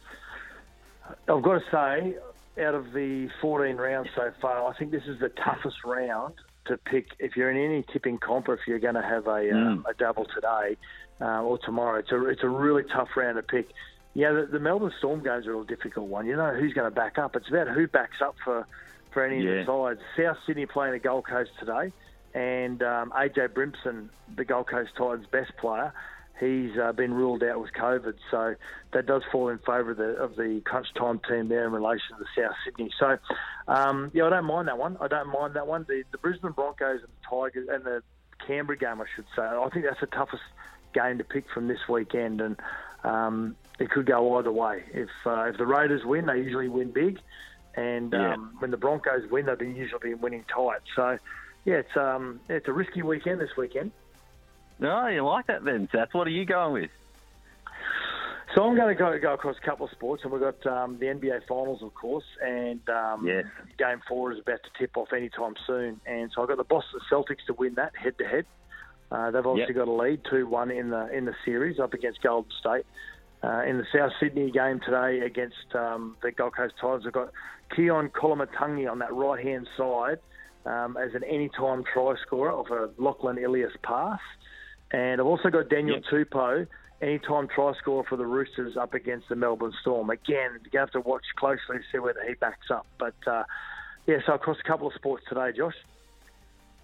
I've got to say, out of the 14 rounds so far, I think this is the toughest round to pick. If you're in any tipping comp, or if you're going to have a, um, a double today uh, or tomorrow, it's a, it's a really tough round to pick. Yeah, the, the Melbourne Storm game's are a difficult one. You know who's going to back up. It's about who backs up for, for any Yeah. of the sides. South Sydney playing the Gold Coast today, and um, AJ Brimson, the Gold Coast Titans' best player, he's uh, been ruled out with COVID. So that does fall in favour of the, of the crunch time team there in relation to South Sydney. So, um, yeah, I don't mind that one. I don't mind that one. The, the Brisbane Broncos and the Tigers and the Canberra game, I should say. I think that's the toughest game to pick from this weekend, and um, it could go either way. If uh, if the Raiders win, they usually win big, and Yeah. um, when the Broncos win, they've been usually been winning tight. So, yeah, it's um, it's a risky weekend this weekend. No, you like that then, Sats. What are you going with? So I'm going to go, go across a couple of sports, and we've got um, the NBA Finals, of course, and um, Yes. Game Four is about to tip off anytime soon. And so I've got the Boston Celtics to win that head to head. Uh, They've obviously got a lead, two one in the in the series up against Golden State. Uh, in the South Sydney game today against um, the Gold Coast Titans, I've got Keaon Koloamatangi on that right hand side um, as an anytime try scorer of a Lachlan Ilias pass. And I've also got Daniel Tupou, anytime try scorer for the Roosters up against the Melbourne Storm. Again, you have to watch closely to see whether he backs up. But uh, yeah, so across a couple of sports today, Josh.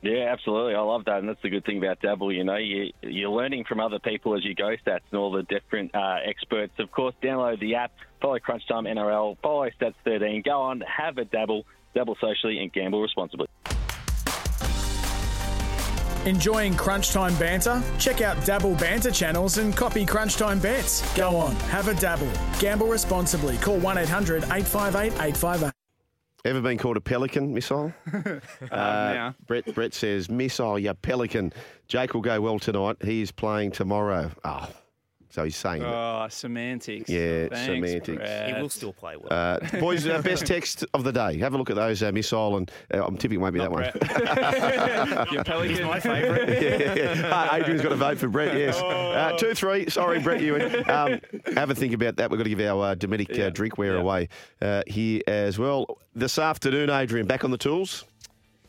Yeah, absolutely. I love that, and that's the good thing about Dabble. You know, you, you're learning from other people as you go, stats and all the different uh, experts. Of course, download the app, follow Crunch Time NRL, follow Stats 13, go on, have a dabble, dabble socially, and gamble responsibly. Enjoying Crunch Time banter? Check out Dabble banter channels and copy Crunch Time bets. Go on, have a dabble. Gamble responsibly. Call 1 800 858 858. Ever been called a pelican missile? uh, Brett Brett says missile, you pelican. Jake will go well tonight. He is playing tomorrow. Oh, so he's saying. that. Oh, semantics. Yeah, Thanks, semantics. Brad. He will still play well. Uh, boys, uh, best text of the day. Have a look at those uh, missile, and uh, I'm tipping it won't be that one. Your pelican. He's my favourite. yeah. Uh, Adrian's got to vote for Brett, yes. Uh, two, three. Sorry, Brett Ewan. Um, have a think about that. We've got to give our uh, Dometic uh, drinkware away uh, here as well. This afternoon, Adrian, back on the tools.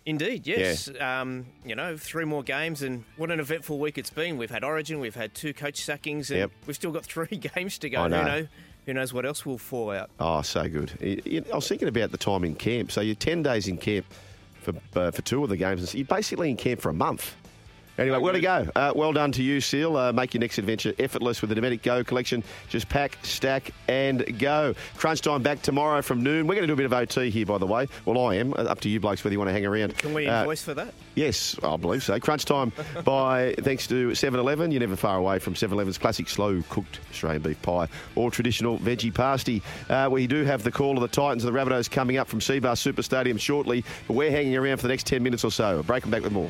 Indeed, yes. Um, you know, three more games, and what an eventful week it's been. We've had Origin, we've had two coach sackings, and Yep. we've still got three games to go. Know. Who know? Who knows what else will fall out? Oh, so good. I was thinking about the time in camp. So you're 10 days in camp for, uh, for two of the games. and so You're basically in camp for a month. Anyway, where to go? Uh, well done to you, Seal. Uh, make your next adventure effortless with the Dometic Go collection. Just pack, stack, and go. Crunch time back tomorrow from noon. We're going to do a bit of OT here, by the way. Well, I am. Uh, Up to you, blokes, whether you want to hang around. Can we Uh, invoice for that? Yes, I believe so. Crunch time by thanks to 7-Eleven. You're never far away from 7-Eleven's classic slow cooked Australian beef pie or traditional veggie pasty. Uh, we do have the call of the Titans and the Rabbitohs coming up from Cbus Super Stadium shortly, but we're hanging around for the next 10 minutes or so. I'll break them back with more.